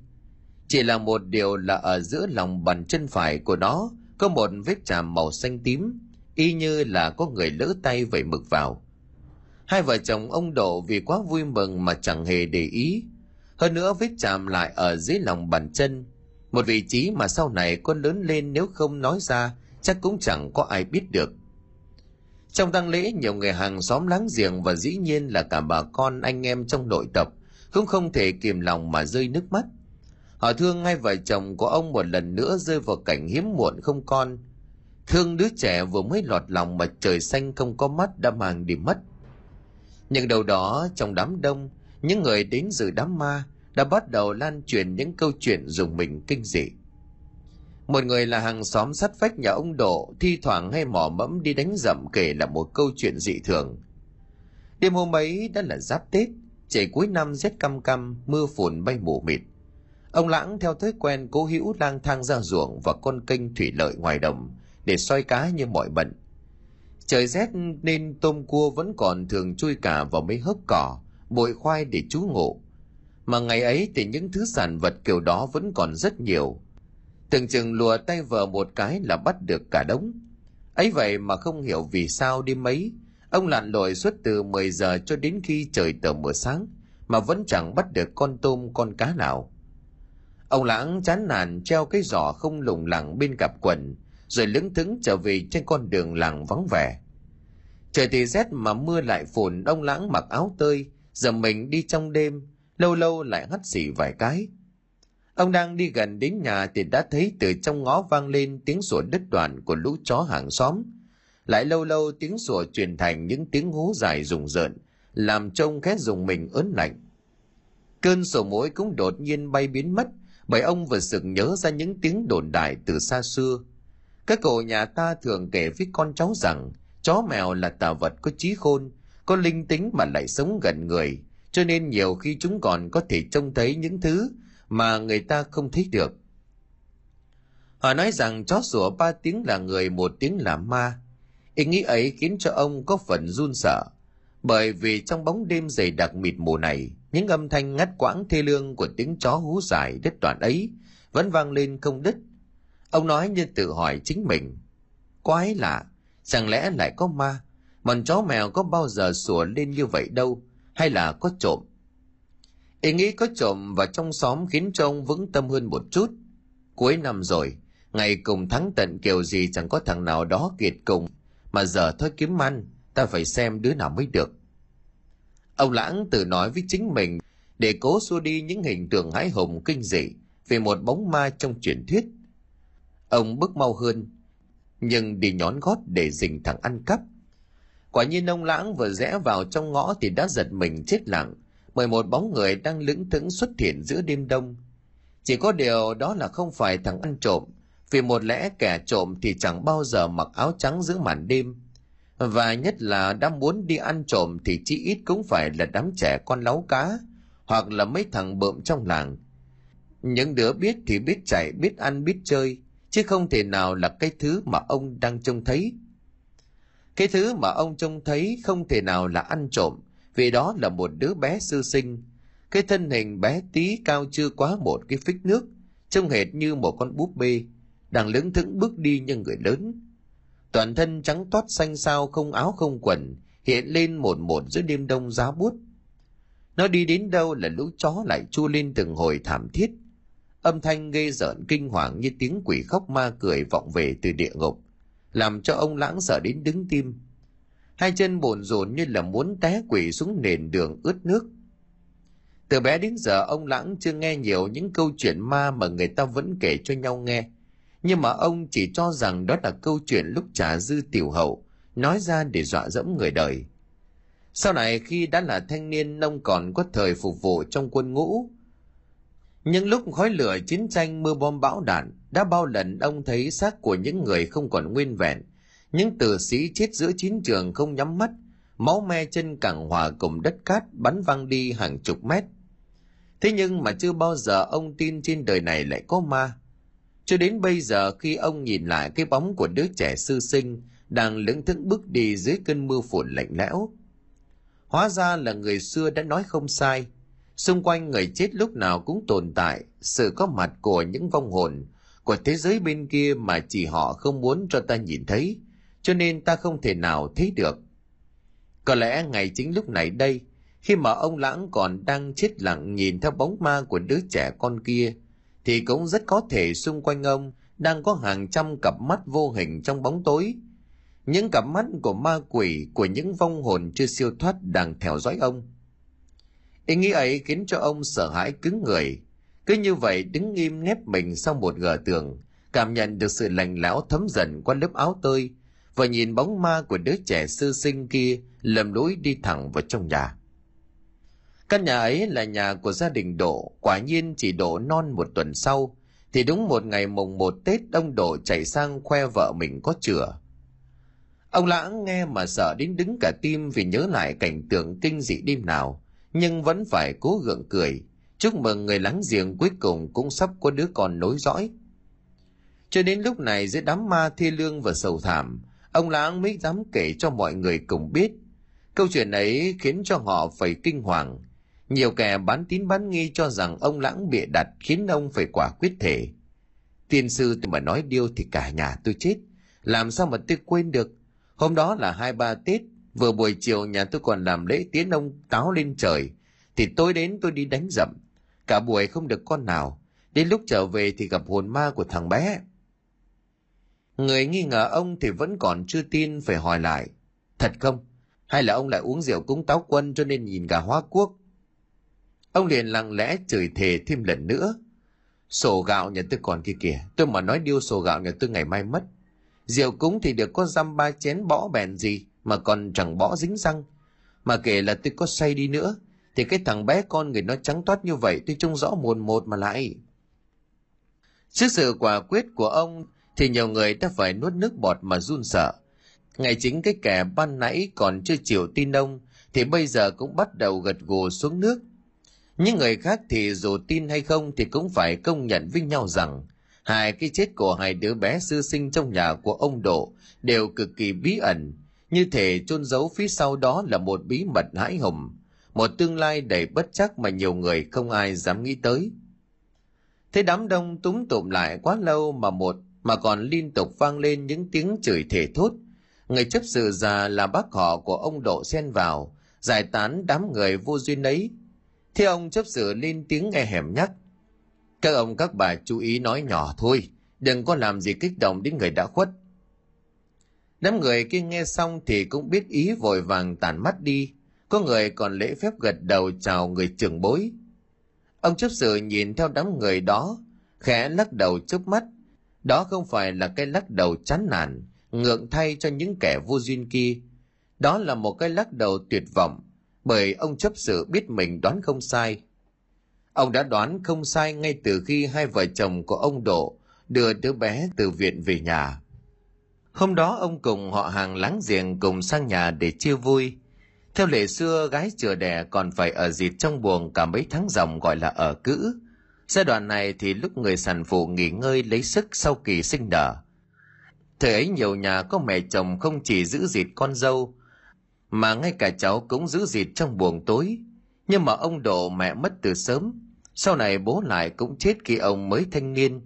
Chỉ là một điều là ở giữa lòng bàn chân phải của nó có một vết chàm màu xanh tím y như là có người lỡ tay vẩy mực vào. Hai vợ chồng ông độ vì quá vui mừng mà chẳng hề để ý. Hơn nữa vết chạm lại ở dưới lòng bàn chân. Một vị trí mà sau này con lớn lên nếu không nói ra, chắc cũng chẳng có ai biết được. Trong tang lễ, nhiều người hàng xóm láng giềng và dĩ nhiên là cả bà con, anh em trong nội tập cũng không thể kìm lòng mà rơi nước mắt. Họ thương hai vợ chồng của ông một lần nữa rơi vào cảnh hiếm muộn không con thương đứa trẻ vừa mới lọt lòng mà trời xanh không có mắt đã mang đi mất. Nhưng đầu đó trong đám đông, những người đến dự đám ma đã bắt đầu lan truyền những câu chuyện dùng mình kinh dị. Một người là hàng xóm sát vách nhà ông độ thi thoảng hay mò mẫm đi đánh dậm kể là một câu chuyện dị thường. Đêm hôm ấy đã là giáp tết, trời cuối năm rét căm căm, mưa phùn bay mù mịt. Ông lãng theo thói quen cố hữu lang thang ra ruộng và con kênh thủy lợi ngoài đồng để soi cá như mọi bận Trời rét nên tôm cua vẫn còn thường chui cả vào mấy hốc cỏ, bội khoai để trú ngụ. Mà ngày ấy thì những thứ sản vật kiểu đó vẫn còn rất nhiều. Từng chừng lùa tay vờ một cái là bắt được cả đống. ấy vậy mà không hiểu vì sao đi mấy, ông lặn lội suốt từ 10 giờ cho đến khi trời tờ mờ sáng, mà vẫn chẳng bắt được con tôm con cá nào. Ông lãng chán nản treo cái giỏ không lủng lẳng bên cặp quần, rồi lững thững trở về trên con đường làng vắng vẻ. Trời thì rét mà mưa lại phùn, ông lãng mặc áo tơi, giờ mình đi trong đêm, lâu lâu lại hắt xì vài cái. Ông đang đi gần đến nhà thì đã thấy từ trong ngõ vang lên tiếng sủa đứt đoạn của lũ chó hàng xóm. Lại lâu lâu tiếng sủa truyền thành những tiếng hú dài rùng rợn, làm trông khét dùng mình ớn lạnh. Cơn sổ mũi cũng đột nhiên bay biến mất, bởi ông vừa sực nhớ ra những tiếng đồn đại từ xa xưa. Các cụ nhà ta thường kể với con cháu rằng chó mèo là tà vật có trí khôn, có linh tính mà lại sống gần người, cho nên nhiều khi chúng còn có thể trông thấy những thứ mà người ta không thấy được. Họ nói rằng chó sủa ba tiếng là người, một tiếng là ma. Ý nghĩ ấy khiến cho ông có phần run sợ, bởi vì trong bóng đêm dày đặc mịt mù này, những âm thanh ngắt quãng thê lương của tiếng chó hú dài đất đoạn ấy vẫn vang lên không đứt. Ông nói như tự hỏi chính mình. Quái lạ, chẳng lẽ lại có ma? Bọn chó mèo có bao giờ sủa lên như vậy đâu, hay là có trộm? Ý nghĩ có trộm vào trong xóm khiến cho ông vững tâm hơn một chút. Cuối năm rồi, ngày cùng thắng tận kiểu gì chẳng có thằng nào đó kiệt cùng, mà giờ thôi kiếm ăn, ta phải xem đứa nào mới được. Ông Lãng tự nói với chính mình để cố xua đi những hình tượng hãi hùng kinh dị về một bóng ma trong truyền thuyết. Ông bước mau hơn, nhưng đi nhón gót để dình thằng ăn cắp. Quả nhiên ông Lãng vừa rẽ vào trong ngõ thì đã giật mình chết lặng, bởi một bóng người đang lững thững xuất hiện giữa đêm đông. Chỉ có điều đó là không phải thằng ăn trộm, vì một lẽ kẻ trộm thì chẳng bao giờ mặc áo trắng giữa màn đêm và nhất là đã muốn đi ăn trộm thì chỉ ít cũng phải là đám trẻ con láu cá hoặc là mấy thằng bợm trong làng những đứa biết thì biết chạy biết ăn biết chơi chứ không thể nào là cái thứ mà ông đang trông thấy. Cái thứ mà ông trông thấy không thể nào là ăn trộm, vì đó là một đứa bé sư sinh. Cái thân hình bé tí cao chưa quá một cái phích nước, trông hệt như một con búp bê, đang lững thững bước đi như người lớn. Toàn thân trắng toát xanh xao không áo không quần, hiện lên một một giữa đêm đông giá buốt. Nó đi đến đâu là lũ chó lại chu lên từng hồi thảm thiết âm thanh ghê rợn kinh hoàng như tiếng quỷ khóc ma cười vọng về từ địa ngục, làm cho ông lãng sợ đến đứng tim. Hai chân bồn rồn như là muốn té quỷ xuống nền đường ướt nước. Từ bé đến giờ, ông lãng chưa nghe nhiều những câu chuyện ma mà người ta vẫn kể cho nhau nghe. Nhưng mà ông chỉ cho rằng đó là câu chuyện lúc trả dư tiểu hậu, nói ra để dọa dẫm người đời. Sau này khi đã là thanh niên, ông còn có thời phục vụ trong quân ngũ những lúc khói lửa chiến tranh mưa bom bão đạn đã bao lần ông thấy xác của những người không còn nguyên vẹn những tử sĩ chết giữa chiến trường không nhắm mắt, máu me chân cẳng hòa cùng đất cát bắn văng đi hàng chục mét thế nhưng mà chưa bao giờ ông tin trên đời này lại có ma cho đến bây giờ khi ông nhìn lại cái bóng của đứa trẻ sư sinh đang lững thững bước đi dưới cơn mưa phùn lạnh lẽo. Hóa ra là người xưa đã nói không sai. Xung quanh người chết lúc nào cũng tồn tại sự có mặt của những vong hồn của thế giới bên kia mà chỉ họ không muốn cho ta nhìn thấy, cho nên ta không thể nào thấy được. Có lẽ ngày chính lúc này đây, khi mà ông Lãng còn đang chết lặng nhìn theo bóng ma của đứa trẻ con kia, thì cũng rất có thể xung quanh ông đang có hàng trăm cặp mắt vô hình trong bóng tối. Những cặp mắt của ma quỷ, của những vong hồn chưa siêu thoát đang theo dõi ông. Ý nghĩ ấy khiến cho ông sợ hãi cứng người. Cứ như vậy đứng im nép mình sau một gờ tường, cảm nhận được sự lạnh lão thấm dần qua lớp áo tơi, và nhìn bóng ma của đứa trẻ sư sinh kia lầm lũi đi thẳng vào trong nhà. Căn nhà ấy là nhà của gia đình Độ, quả nhiên chỉ Độ non một tuần sau, thì đúng một ngày mùng một Tết ông Độ chạy sang khoe vợ mình có chửa. Ông Lãng nghe mà sợ đến đứng cả tim vì nhớ lại cảnh tượng kinh dị đêm nào, nhưng vẫn phải cố gượng cười, chúc mừng người láng giềng cuối cùng cũng sắp có đứa con nối dõi. Cho đến lúc này giữa đám ma thi lương và sầu thảm, ông lãng mới dám kể cho mọi người cùng biết. Câu chuyện ấy khiến cho họ phải kinh hoàng. Nhiều kẻ bán tín bán nghi cho rằng ông lãng bịa đặt khiến ông phải quả quyết thể tiên sư tôi mà nói điêu thì cả nhà tôi chết. Làm sao mà tôi quên được? Hôm đó là hai ba tết vừa buổi chiều nhà tôi còn làm lễ tiến ông táo lên trời, thì tôi đến tôi đi đánh dậm cả buổi không được con nào, đến lúc trở về thì gặp hồn ma của thằng bé. Người nghi ngờ ông thì vẫn còn chưa tin, phải hỏi lại, thật không? Hay là ông lại uống rượu cúng táo quân cho nên nhìn cả hóa quốc? Ông liền lặng lẽ chửi thề thêm lần nữa, sổ gạo nhà tôi còn kia kìa, tôi mà nói điêu sổ gạo nhà tôi ngày mai mất. Rượu cúng thì được có dăm ba chén bỏ bèn gì? Mà còn chẳng bỏ dính răng. Mà kể là tôi có say đi nữa thì cái thằng bé con người nó trắng toát như vậy tôi trông rõ mồn một mà lại. Trước sự quả quyết của ông thì nhiều người đã phải nuốt nước bọt mà run sợ. Ngày chính cái kẻ ban nãy còn chưa chịu tin ông thì bây giờ cũng bắt đầu gật gù xuống nước. Những người khác thì dù tin hay không thì cũng phải công nhận với nhau rằng hai cái chết của hai đứa bé sư sinh trong nhà của ông Độ đều cực kỳ bí ẩn, như thể chôn giấu phía sau đó là một bí mật hãi hùng, một tương lai đầy bất chắc mà nhiều người không ai dám nghĩ tới. Thế đám đông túng tụm lại quá lâu mà một mà còn liên tục vang lên những tiếng chửi thể thốt. Người chấp sự già là bác họ của ông Độ xen vào, giải tán đám người vô duyên ấy. Thế ông chấp sự lên tiếng nghe hẻm nhắc. Các ông các bà chú ý nói nhỏ thôi, đừng có làm gì kích động đến người đã khuất. Đám người kia nghe xong thì cũng biết ý vội vàng tản mắt đi, có người còn lễ phép gật đầu chào người trưởng bối. Ông chấp sự nhìn theo đám người đó, khẽ lắc đầu chớp mắt. Đó không phải là cái lắc đầu chán nản, ngượng thay cho những kẻ vô duyên kia. Đó là một cái lắc đầu tuyệt vọng, bởi ông chấp sự biết mình đoán không sai. Ông đã đoán không sai ngay từ khi hai vợ chồng của ông Độ đưa đứa bé từ viện về nhà. Hôm đó ông cùng họ hàng láng giềng cùng sang nhà để chia vui. Theo lệ xưa, gái chừa đẻ còn phải ở dịt trong buồng cả mấy tháng dòng gọi là ở cữ. Giai đoạn này thì lúc người sản phụ nghỉ ngơi lấy sức sau kỳ sinh nở. Thời ấy nhiều nhà có mẹ chồng không chỉ giữ dịt con dâu, mà ngay cả cháu cũng giữ dịt trong buồng tối. Nhưng mà ông Độ mẹ mất từ sớm, sau này bố lại cũng chết khi ông mới thanh niên.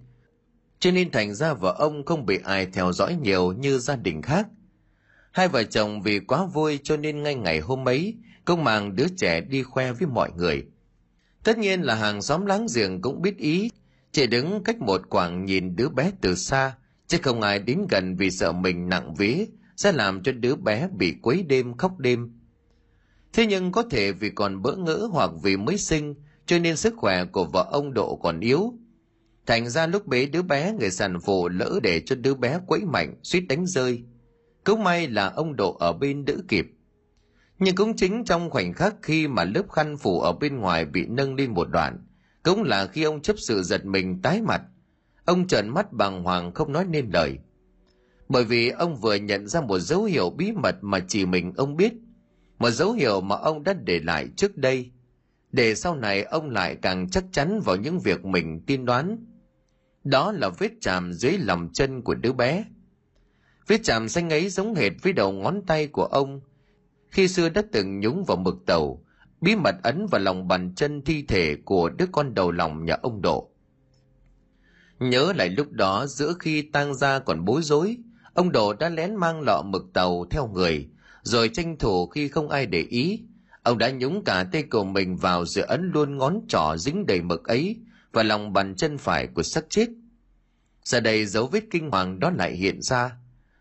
Cho nên thành ra vợ ông không bị ai theo dõi nhiều như gia đình khác. Hai vợ chồng vì quá vui cho nên ngay ngày hôm ấy, công màng đứa trẻ đi khoe với mọi người. Tất nhiên là hàng xóm láng giềng cũng biết ý, chỉ đứng cách một quảng nhìn đứa bé từ xa, chứ không ai đến gần vì sợ mình nặng vía sẽ làm cho đứa bé bị quấy đêm khóc đêm. Thế nhưng có thể vì còn bỡ ngỡ hoặc vì mới sinh cho nên sức khỏe của vợ ông Độ còn yếu. Thành ra lúc bế đứa bé người sản phụ lỡ để cho đứa bé quấy mạnh, suýt đánh rơi. Cứ may là ông Độ ở bên đỡ kịp. Nhưng cũng chính trong khoảnh khắc khi mà lớp khăn phủ ở bên ngoài bị nâng lên một đoạn, cũng là khi ông chấp sự giật mình tái mặt. Ông trợn mắt bàng hoàng không nói nên lời. Bởi vì ông vừa nhận ra một dấu hiệu bí mật mà chỉ mình ông biết, một dấu hiệu mà ông đã để lại trước đây – để sau này ông lại càng chắc chắn vào những việc mình tin đoán. Đó là vết chạm dưới lòng chân của đứa bé. Vết chạm xanh ấy giống hệt với đầu ngón tay của ông. Khi xưa đã từng nhúng vào mực tàu, bí mật ấn vào lòng bàn chân thi thể của đứa con đầu lòng nhà ông Độ. Nhớ lại lúc đó giữa khi tang gia còn bối rối, ông Độ đã lén mang lọ mực tàu theo người, rồi tranh thủ khi không ai để ý, Ông đã nhúng cả tay của mình vào rồi ấn luôn ngón trỏ dính đầy mực ấy và lòng bàn chân phải của xác chết. Giờ đây dấu vết kinh hoàng đó lại hiện ra.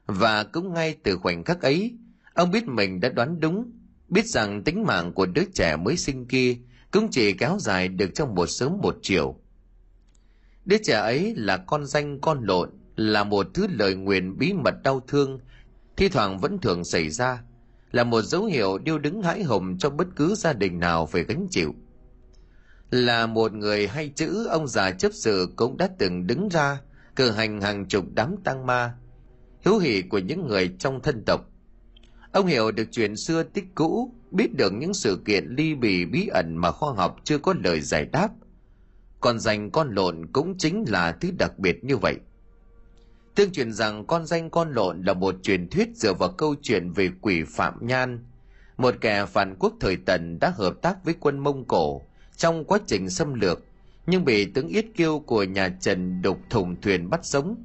Và cũng ngay từ khoảnh khắc ấy, ông biết mình đã đoán đúng, biết rằng tính mạng của đứa trẻ mới sinh kia cũng chỉ kéo dài được trong một sớm một chiều. Đứa trẻ ấy là con danh con lộn, là một thứ lời nguyền bí mật đau thương, thi thoảng vẫn thường xảy ra, là một dấu hiệu điêu đứng hãi hùng cho bất cứ gia đình nào phải gánh chịu. Là một người hay chữ, ông già chấp sự cũng đã từng đứng ra cử hành hàng chục đám tăng ma, hiếu hỷ của những người trong thân tộc. Ông hiểu được chuyện xưa tích cũ, biết được những sự kiện ly bì bí ẩn mà khoa học chưa có lời giải đáp. Còn dành con lộn cũng chính là thứ đặc biệt như vậy. Tương truyền rằng con danh con lộn là một truyền thuyết dựa vào câu chuyện về quỷ Phạm Nhan, một kẻ phản quốc thời Tần đã hợp tác với quân Mông Cổ trong quá trình xâm lược, nhưng bị tướng Yết Kiêu của nhà Trần đục thùng thuyền bắt sống.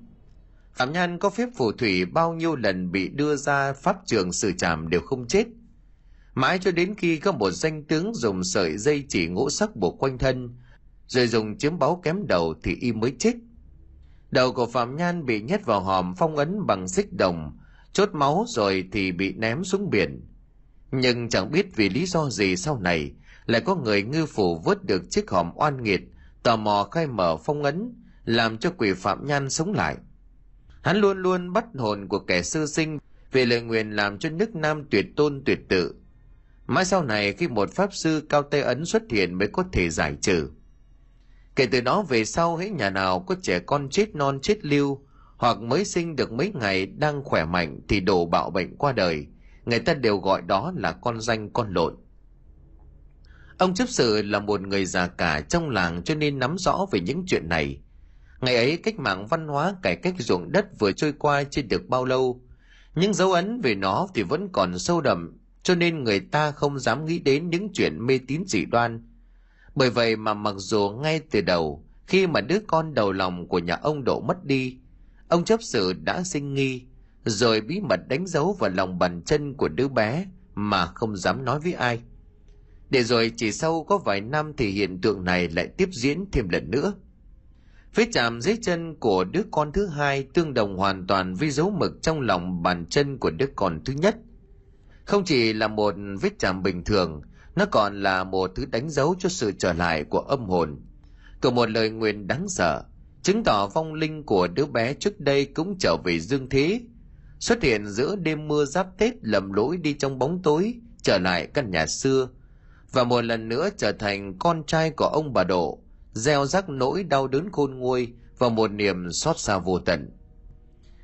Phạm Nhan có phép phù thủy bao nhiêu lần bị đưa ra pháp trường xử trảm đều không chết. Mãi cho đến khi có một danh tướng dùng sợi dây chỉ ngũ sắc buộc quanh thân, rồi dùng chiếm báu kém đầu thì y mới chết. Đầu của Phạm Nhan bị nhét vào hòm phong ấn bằng xích đồng, chốt máu rồi thì bị ném xuống biển. Nhưng chẳng biết vì lý do gì sau này lại có người ngư phủ vớt được chiếc hòm oan nghiệt, tò mò khai mở phong ấn, làm cho quỷ Phạm Nhan sống lại. Hắn luôn luôn bắt hồn của kẻ sư sinh về lời nguyện làm cho nước Nam tuyệt tôn tuyệt tự. Mãi sau này khi một pháp sư cao tay ấn xuất hiện mới có thể giải trừ. Kể từ đó về sau hễ nhà nào có trẻ con chết non chết lưu hoặc mới sinh được mấy ngày đang khỏe mạnh thì đổ bạo bệnh qua đời, người ta đều gọi đó là con danh con lộn. Ông chấp sự là một người già cả trong làng cho nên nắm rõ về những chuyện này. Ngày ấy cách mạng văn hóa cải cách ruộng đất vừa trôi qua chưa được bao lâu, những dấu ấn về nó thì vẫn còn sâu đậm, cho nên người ta không dám nghĩ đến những chuyện mê tín dị đoan bởi vậy mà mặc dù ngay từ đầu, khi mà đứa con đầu lòng của nhà ông Độ mất đi, ông chấp sự đã sinh nghi, rồi bí mật đánh dấu vào lòng bàn chân của đứa bé mà không dám nói với ai. Để rồi chỉ sau có vài năm thì hiện tượng này lại tiếp diễn thêm lần nữa. Vết chạm dưới chân của đứa con thứ hai tương đồng hoàn toàn với dấu mực trong lòng bàn chân của đứa con thứ nhất. Không chỉ là một vết chạm bình thường, nó còn là một thứ đánh dấu cho sự trở lại của âm hồn của một lời nguyện đáng sợ chứng tỏ vong linh của đứa bé trước đây cũng trở về dương thế xuất hiện giữa đêm mưa giáp tết lầm lỗi đi trong bóng tối trở lại căn nhà xưa và một lần nữa trở thành con trai của ông bà độ gieo rắc nỗi đau đớn khôn nguôi và một niềm xót xa vô tận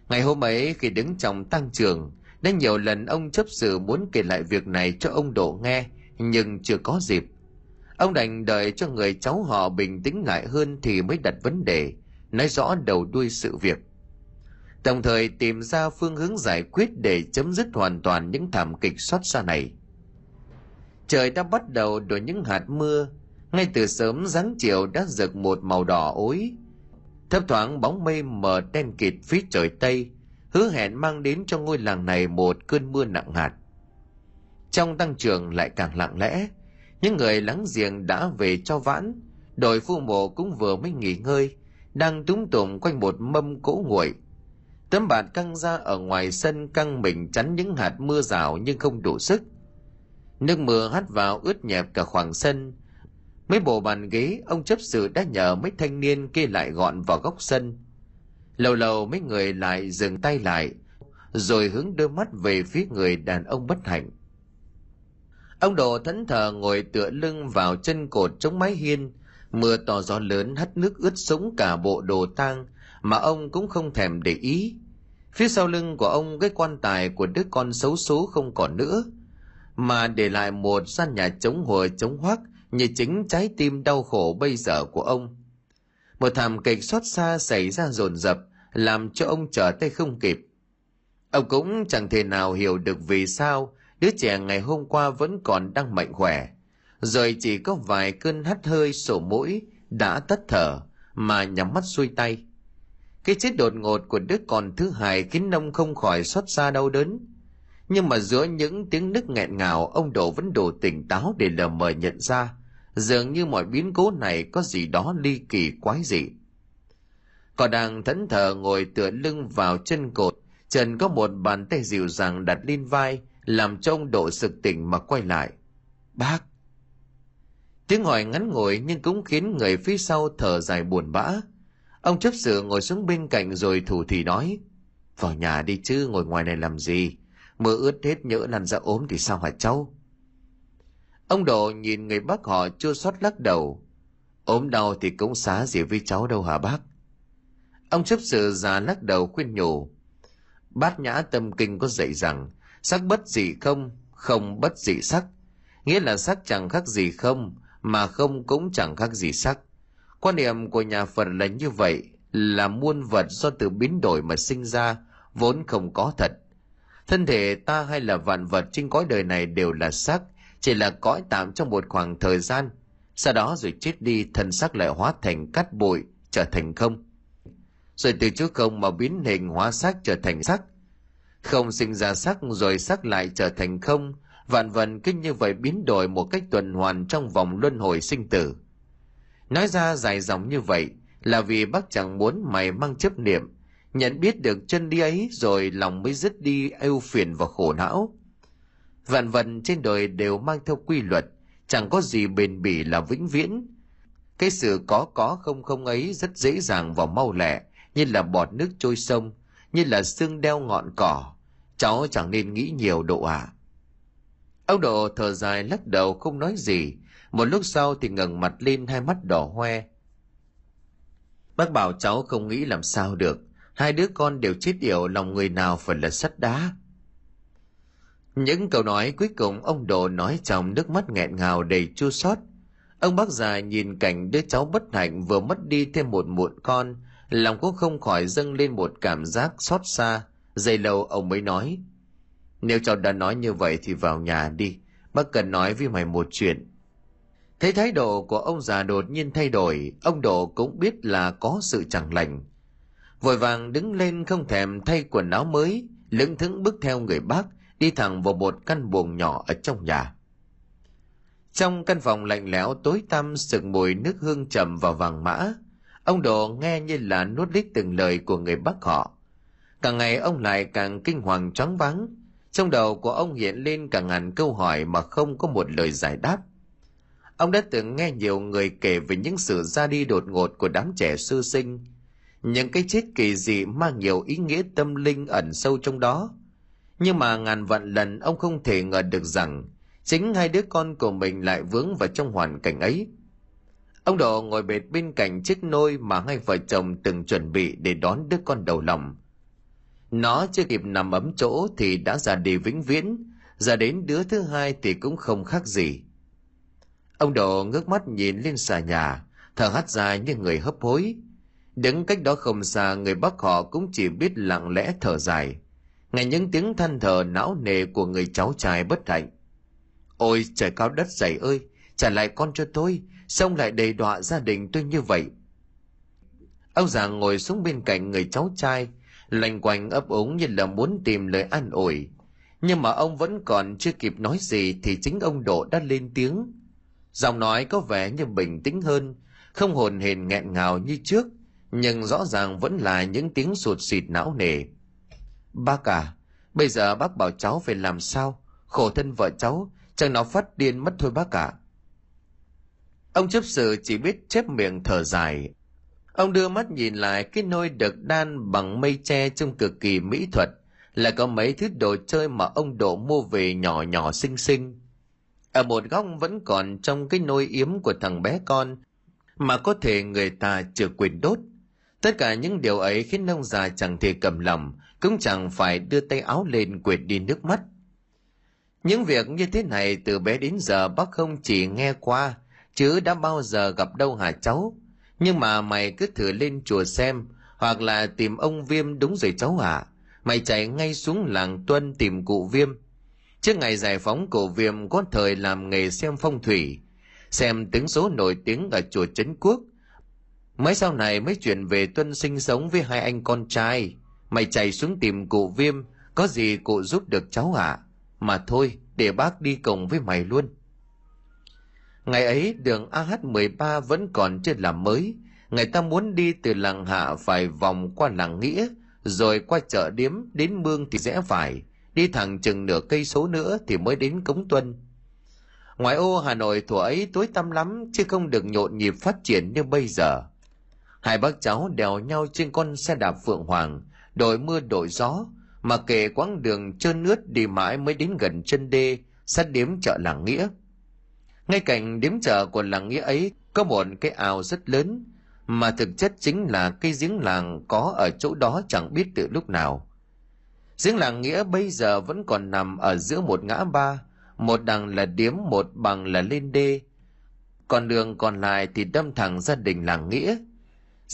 ngày hôm ấy khi đứng trong tăng trường đã nhiều lần ông chấp sự muốn kể lại việc này cho ông độ nghe nhưng chưa có dịp. Ông đành đợi cho người cháu họ bình tĩnh lại hơn thì mới đặt vấn đề, nói rõ đầu đuôi sự việc. Đồng thời tìm ra phương hướng giải quyết để chấm dứt hoàn toàn những thảm kịch xót xa này. Trời đã bắt đầu đổ những hạt mưa, ngay từ sớm dáng chiều đã rực một màu đỏ ối. Thấp thoáng bóng mây mờ đen kịt phía trời Tây, hứa hẹn mang đến cho ngôi làng này một cơn mưa nặng hạt. Trong tăng trường lại càng lặng lẽ những người láng giềng đã về cho vãn đội phu mộ cũng vừa mới nghỉ ngơi đang túng tụng quanh một mâm cỗ nguội. Tấm bạt căng ra ở ngoài sân căng mình chắn những hạt mưa rào nhưng không đủ sức nước mưa hắt vào ướt nhẹp cả khoảng sân. Mấy bộ bàn ghế ông chấp sự đã nhờ mấy thanh niên kê lại gọn vào góc sân. Lâu lâu mấy người lại dừng tay lại rồi hướng đôi mắt về phía người đàn ông bất hạnh. Ông Đồ thẫn thờ ngồi tựa lưng vào chân cột chống mái hiên, mưa to gió lớn hắt nước ướt sũng cả bộ đồ tang mà ông cũng không thèm để ý. Phía sau lưng của ông cái quan tài của đứa con xấu số không còn nữa, mà để lại một gian nhà chống hùa chống hoác như chính trái tim đau khổ bây giờ của ông. Một thảm kịch xót xa xảy ra dồn dập, làm cho ông trở tay không kịp. Ông cũng chẳng thể nào hiểu được vì sao Đứa trẻ ngày hôm qua vẫn còn đang mạnh khỏe, rồi chỉ có vài cơn hắt hơi sổ mũi đã tắt thở mà nhắm mắt xuôi tay. Cái chết đột ngột của đứa con thứ hai khiến ông không khỏi xót xa đau đớn. Nhưng mà giữa những tiếng nức nghẹn ngào, ông Độ vẫn đủ tỉnh táo để lờ mờ nhận ra, dường như mọi biến cố này có gì đó ly kỳ quái dị. Còn đang thẫn thờ ngồi tựa lưng vào chân cột, Trần có một bàn tay dịu dàng đặt lên vai, làm cho ông độ sực tỉnh mà quay lại. Bác! Tiếng hỏi ngắn ngủi nhưng cũng khiến người phía sau thở dài buồn bã. Ông chấp sự ngồi xuống bên cạnh rồi thủ thì nói vào nhà đi chứ ngồi ngoài này làm gì? Mưa ướt hết nhỡ lăn ra ốm thì sao hả cháu? Ông độ nhìn người bác họ chua xót lắc đầu. Ốm đau thì cũng xá gì với cháu đâu hả bác? Ông chấp sự già lắc đầu khuyên nhủ. Bát nhã tâm kinh có dạy rằng, sắc bất dị không không bất dị sắc. Nghĩa là sắc chẳng khác gì không, mà không cũng chẳng khác gì sắc. Quan niệm của nhà phật là như vậy, là muôn vật do từ biến đổi mà sinh ra, vốn không có thật thân thể ta hay là vạn vật trên cõi đời này đều là xác, chỉ là cõi tạm trong một khoảng thời gian. Sau đó rồi chết đi, thân xác lại hóa thành cát bụi, trở thành không. Rồi từ chỗ không mà biến hình hóa xác trở thành sắc không sinh ra sắc rồi sắc lại trở thành không. Vạn vật cứ như vậy biến đổi một cách tuần hoàn trong vòng luân hồi sinh tử. Nói ra dài dòng như vậy là vì bác chẳng muốn mày mang chấp niệm nhận biết được chân đi ấy rồi lòng mới dứt đi ưu phiền và khổ não. Vạn vật trên đời đều mang theo quy luật, chẳng có gì bền bỉ là vĩnh viễn. Cái sự có có không không ấy rất dễ dàng và mau lẹ, như là bọt nước trôi sông, như là xương đeo ngọn cỏ. Cháu chẳng nên nghĩ nhiều độ ạ. À. ông độ thở dài lắc đầu không nói gì. Một lúc sau thì ngẩng mặt lên hai mắt đỏ hoe. Bác bảo cháu không nghĩ làm sao được hai đứa con đều chết yểu lòng người nào phải là sắt đá những câu nói cuối cùng ông Độ nói trong nước mắt nghẹn ngào đầy chua xót. Ông bác già nhìn cảnh đứa cháu bất hạnh vừa mất đi thêm một muộn con, lòng cũng không khỏi dâng lên một cảm giác xót xa. Dây lâu ông mới nói, nếu cháu đã nói như vậy thì vào nhà đi, bác cần nói với mày một chuyện. Thấy thái độ của ông già đột nhiên thay đổi, ông Độ cũng biết là có sự chẳng lành. Vội vàng đứng lên không thèm thay quần áo mới, lững thững bước theo người bác, đi thẳng vào một căn buồng nhỏ ở trong nhà. Trong căn phòng lạnh lẽo tối tăm sực mùi nước hương trầm và vàng mã, ông Đồ nghe như là nuốt lít từng lời của người bác họ. Càng ngày ông lại càng kinh hoàng choáng váng, trong đầu của ông hiện lên cả ngàn câu hỏi mà không có một lời giải đáp. Ông đã từng nghe nhiều người kể về những sự ra đi đột ngột của đám trẻ sơ sinh, những cái chết kỳ dị mang nhiều ý nghĩa tâm linh ẩn sâu trong đó nhưng mà ngàn vạn lần ông không thể ngờ được rằng chính hai đứa con của mình lại vướng vào trong hoàn cảnh ấy. Ông Độ ngồi bệt bên cạnh chiếc nôi mà hai vợ chồng từng chuẩn bị để đón đứa con đầu lòng. Nó chưa kịp nằm ấm chỗ thì đã ra đi vĩnh viễn, ra đến đứa thứ hai thì cũng không khác gì. Ông Độ ngước mắt nhìn lên xà nhà, thở hắt ra như người hấp hối. Đứng cách đó không xa, người bác họ cũng chỉ biết lặng lẽ thở dài. Nghe những tiếng than thở não nề của người cháu trai bất hạnh. Ôi, trời cao đất dày ơi, trả lại con cho tôi, xong lại đầy đọa gia đình tôi như vậy. Ông già ngồi xuống bên cạnh người cháu trai, loanh quanh ấp úng như là muốn tìm lời an ủi. Nhưng mà ông vẫn còn chưa kịp nói gì thì chính ông độ đã lên tiếng. Giọng nói có vẻ như bình tĩnh hơn, không hồn hển nghẹn ngào như trước nhưng rõ ràng vẫn là những tiếng sụt sịt não nề Bác à, bây giờ bác bảo cháu phải làm sao? Khổ thân vợ cháu, chẳng nó phát điên mất thôi bác ạ. À. Ông chấp sự chỉ biết chép miệng thở dài. Ông đưa mắt nhìn lại cái nôi được đan bằng mây tre trông cực kỳ mỹ thuật, là có mấy thứ đồ chơi mà ông độ mua về nhỏ nhỏ xinh xinh. Ở một góc vẫn còn trong cái nôi yếm của thằng bé con, mà có thể người ta chưa quên đốt. Tất cả những điều ấy khiến ông già chẳng thể cầm lòng, cũng chẳng phải đưa tay áo lên quệt đi nước mắt. Những việc như thế này từ bé đến giờ bác không chỉ nghe qua, chứ đã bao giờ gặp đâu hả cháu. Nhưng mà mày cứ thử lên chùa xem, hoặc là tìm ông Viêm đúng rồi cháu à Mày chạy ngay xuống làng Tuân tìm cụ Viêm. Trước ngày giải phóng cụ Viêm có thời làm nghề xem phong thủy, xem tiếng số nổi tiếng ở chùa Trấn Quốc. Mấy sau này mới chuyển về Tuân sinh sống với hai anh con trai. Mày chạy xuống tìm cụ viêm, có gì cụ giúp được cháu ạ? À? Mà thôi, để bác đi cùng với mày luôn. Ngày ấy đường AH13 vẫn còn chưa làm mới, người ta muốn đi từ làng Hạ phải vòng qua làng Nghĩa, rồi qua chợ điếm đến mương thì rẽ phải, đi thẳng chừng nửa cây số nữa thì mới đến Cống Tuân. Ngoài ô Hà Nội thuở ấy tối tăm lắm chứ không được nhộn nhịp phát triển như bây giờ. Hai bác cháu đèo nhau trên con xe đạp Phượng Hoàng, đội mưa đội gió mà kể quãng đường trơn ướt đi mãi mới đến gần chân đê sát điếm chợ làng nghĩa. Ngay cạnh điếm chợ của làng nghĩa ấy có một cái ao rất lớn mà thực chất chính là cây giếng làng có ở chỗ đó chẳng biết từ lúc nào. Giếng làng nghĩa bây giờ vẫn còn nằm ở giữa một ngã ba một đằng là điếm một bằng là lên đê. Còn đường còn lại thì đâm thẳng gia đình làng nghĩa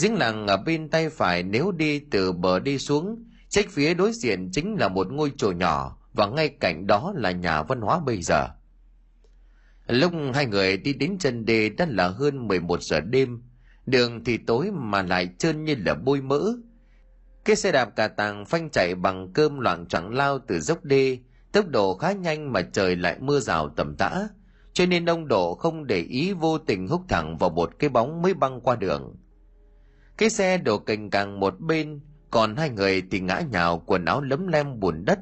giếng làng ở bên tay phải nếu đi từ bờ đi xuống, trách phía đối diện chính là một ngôi chùa nhỏ và ngay cạnh đó là nhà văn hóa bây giờ. Lúc hai người đi đến chân đê đã là hơn 11 giờ đêm, đường thì tối mà lại trơn như là bôi mỡ. Cái xe đạp cà tàng phanh chạy bằng cơm loạn choạng lao từ dốc đê, tốc độ khá nhanh mà trời lại mưa rào tầm tã, cho nên ông độ không để ý vô tình húc thẳng vào một cái bóng mới băng qua đường cái xe đổ cành càng một bên, còn hai người thì ngã nhào quần áo lấm lem bùn đất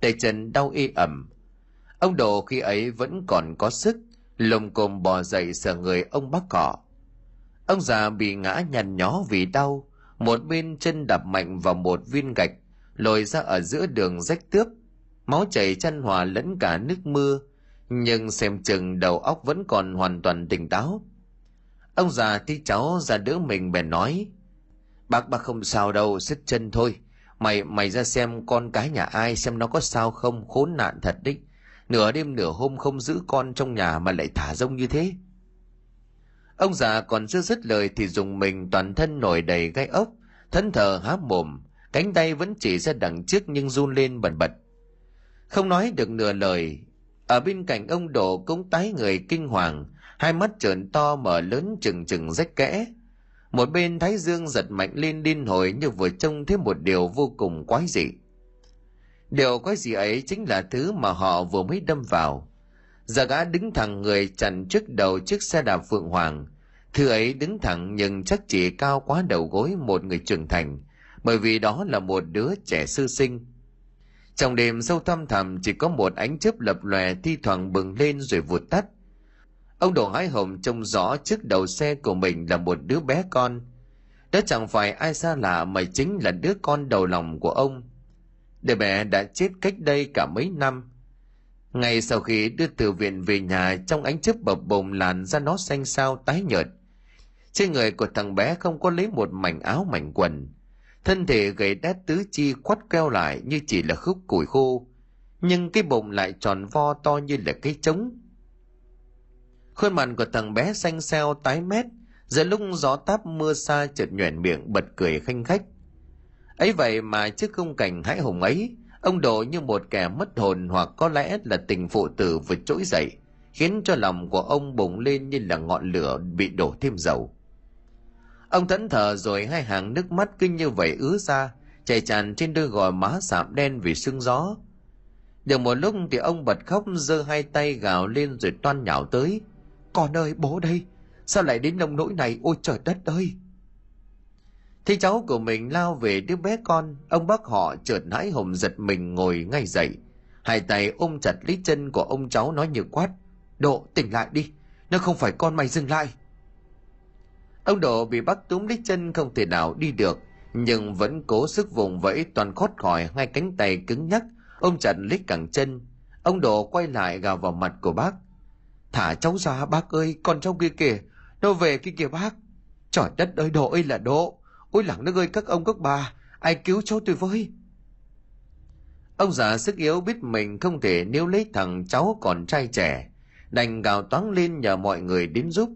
tay chân đau y ẩm ông đồ khi ấy vẫn còn có sức lồng cồm bò dậy sờ người ông bác cỏ. ông già bị ngã nhằn nhó vì đau, một bên chân đạp mạnh vào một viên gạch, lồi ra ở giữa đường rách tước. máu chảy chăn hòa lẫn cả nước mưa, nhưng xem chừng đầu óc vẫn còn hoàn toàn tỉnh táo ông già thi cháu ra đỡ mình bèn nói, bác bác không sao đâu, xích chân thôi. Mày mày ra xem con cái nhà ai, xem nó có sao không, khốn nạn thật đấy. Nửa đêm nửa hôm không giữ con trong nhà mà lại thả rông như thế. Ông già còn chưa dứt lời thì dùng mình toàn thân nổi đầy gai ốc thân thờ há mồm, cánh tay vẫn chỉ ra đằng trước nhưng run lên bần bật. Không nói được nửa lời, ở bên cạnh ông độ cũng tái người kinh hoàng hai mắt trợn to mở lớn chừng chừng rách kẽ. Một bên thái dương giật mạnh lên điên hồi như vừa trông thấy một điều vô cùng quái dị. Điều quái dị ấy chính là thứ mà họ vừa mới đâm vào. Giờ gã đứng thẳng người chặn trước đầu chiếc xe đạp phượng hoàng. Thứ ấy đứng thẳng nhưng chắc chỉ cao quá đầu gối một người trưởng thành, bởi vì đó là một đứa trẻ sư sinh. Trong đêm sâu thăm thẳm chỉ có một ánh chớp lập lòe thi thoảng bừng lên rồi vụt tắt ông đồ hái hồng trông rõ trước đầu xe của mình là một đứa bé con. Đó chẳng phải ai xa lạ mà chính là đứa con đầu lòng của ông. Đứa bé đã chết cách đây cả mấy năm. Ngay sau khi đưa từ viện về nhà, trong ánh chớp bập bùng làn da nó xanh xao tái nhợt. Trên người của thằng bé không có lấy một mảnh áo mảnh quần. Thân thể gầy đét tứ chi quắt queo lại như chỉ là khúc củi khô. Nhưng cái bụng lại tròn vo to như là cái trống khuôn mặt của thằng bé xanh xeo tái mét, giữa lúc gió táp mưa xa chợt nhoẻn miệng bật cười khanh khách. Ấy vậy mà trước khung cảnh hãi hùng ấy, ông độ như một kẻ mất hồn hoặc có lẽ là tình phụ tử vừa trỗi dậy, khiến cho lòng của ông bùng lên như là ngọn lửa bị đổ thêm dầu. Ông thẫn thờ rồi hai hàng nước mắt kinh như vậy ứa ra, chảy tràn trên đôi gò má sạm đen vì sương gió. Được một lúc thì ông bật khóc giơ hai tay gào lên rồi toan nhào tới con ơi bố đây sao lại đến nông nỗi này ôi trời đất ơi Thấy cháu của mình lao về đứa bé con, ông bác họ chợt hãi hùng giật mình ngồi ngay dậy. Hai tay ôm chặt lấy chân của ông cháu nói như quát. Độ tỉnh lại đi, nó không phải con mày dừng lại. Ông Độ bị bắt túm lấy chân không thể nào đi được, nhưng vẫn cố sức vùng vẫy toàn khót khỏi hai cánh tay cứng nhắc, ôm chặt lấy cẳng chân. Ông Độ quay lại gào vào mặt của bác. Thả cháu ra bác ơi, con cháu kia kìa, nó về kia kìa bác. Trời đất ơi Độ ơi là Độ, ôi lẳng nước ơi các ông các bà, ai cứu cháu tôi với. Ông già sức yếu biết mình không thể níu lấy thằng cháu còn trai trẻ, đành gào toáng lên nhờ mọi người đến giúp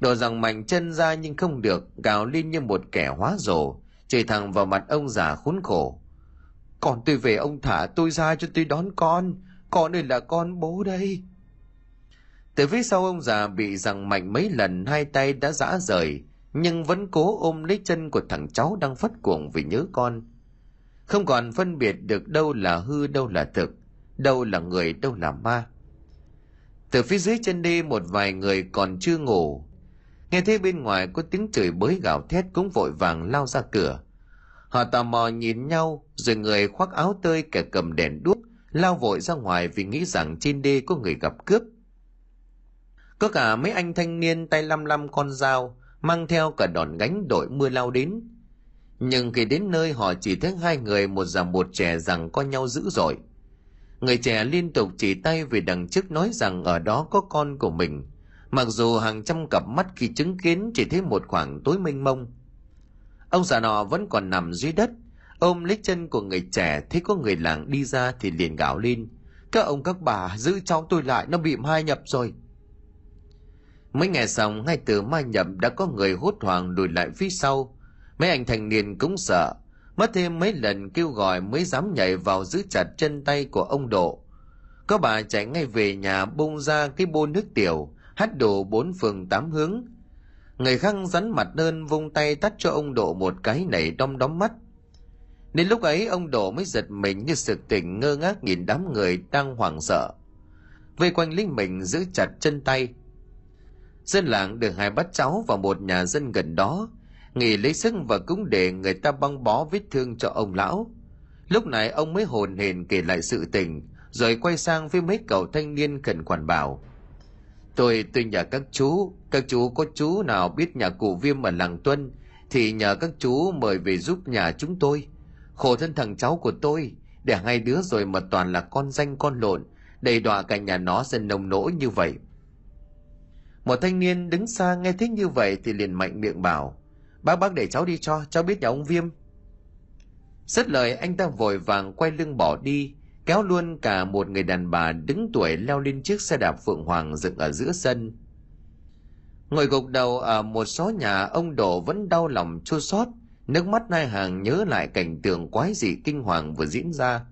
Đồ rằng mạnh chân ra nhưng không được, gào lên như một kẻ hóa rồ, chửi thẳng vào mặt ông già khốn khổ. Còn tôi về ông thả tôi ra cho tôi đón con, con ơi là con bố đây. Từ phía sau ông già bị rằng mạnh mấy lần hai tay đã giã rời, nhưng vẫn cố ôm lấy chân của thằng cháu đang phất cuồng vì nhớ con. Không còn phân biệt được đâu là hư đâu là thực, đâu là người đâu là ma. Từ phía dưới chân đi một vài người còn chưa ngủ, nghe thấy bên ngoài có tiếng chửi bới gào thét cũng vội vàng lao ra cửa họ tò mò nhìn nhau rồi người khoác áo tơi kẻ cầm đèn đuốc lao vội ra ngoài vì nghĩ rằng trên đê có người gặp cướp có cả mấy anh thanh niên tay lăm lăm con dao, mang theo cả đòn gánh đội mưa lao đến. Nhưng khi đến nơi, họ chỉ thấy hai người, một già một trẻ rằng có nhau dữ dội. Người trẻ liên tục chỉ tay về đằng trước nói rằng ở đó có con của mình. Mặc dù hàng trăm cặp mắt khi chứng kiến chỉ thấy một khoảng tối mênh mông. Ông già nọ vẫn còn nằm dưới đất, ôm lấy chân của người trẻ, thấy có người làng đi ra thì liền gào lên. Các ông các bà, giữ cháu tôi lại, nó bị mai nhập rồi mới nghe xong, ngay từ mai nhậm đã có người hốt hoảng lùi lại phía sau. Mấy anh thanh niên cũng sợ. Mất thêm mấy lần kêu gọi mới dám nhảy vào giữ chặt chân tay của ông độ. Có bà chạy ngay về nhà bung ra cái bô nước tiểu, hắt đổ bốn phường tám hướng. Người khăng rắn mặt đơn vung tay tắt cho ông độ một cái nảy đom đóm mắt. Đến lúc ấy, ông độ mới giật mình như sực tỉnh ngơ ngác nhìn đám người đang hoảng sợ. Vây quanh linh mình giữ chặt chân tay dân làng được hai bắt cháu vào một nhà dân gần đó, nghỉ lấy sức và cũng để người ta băng bó vết thương cho ông lão. Lúc này ông mới hồn hển kể lại sự tình, rồi quay sang với mấy cậu thanh niên khẩn quản bảo, tôi tôi nhờ các chú các chú có chú nào biết nhà cụ viêm ở làng tuân thì nhờ các chú mời về giúp nhà chúng tôi. Khổ thân thằng cháu của tôi, để hai đứa rồi mà toàn là con danh con lộn, đầy đọa cả nhà nó dần nồng nỗi như vậy một thanh niên đứng xa nghe thích như vậy thì liền mạnh miệng bảo, bác bác để cháu đi cho, cháu biết nhà ông viêm. Rất lời, anh ta vội vàng quay lưng bỏ đi, kéo luôn cả một người đàn bà đứng tuổi leo lên chiếc xe đạp phượng hoàng dựng ở giữa sân. Ngồi gục đầu ở một số nhà, ông đổ vẫn đau lòng chua xót, nước mắt nai hàng nhớ lại cảnh tượng quái dị kinh hoàng vừa diễn ra.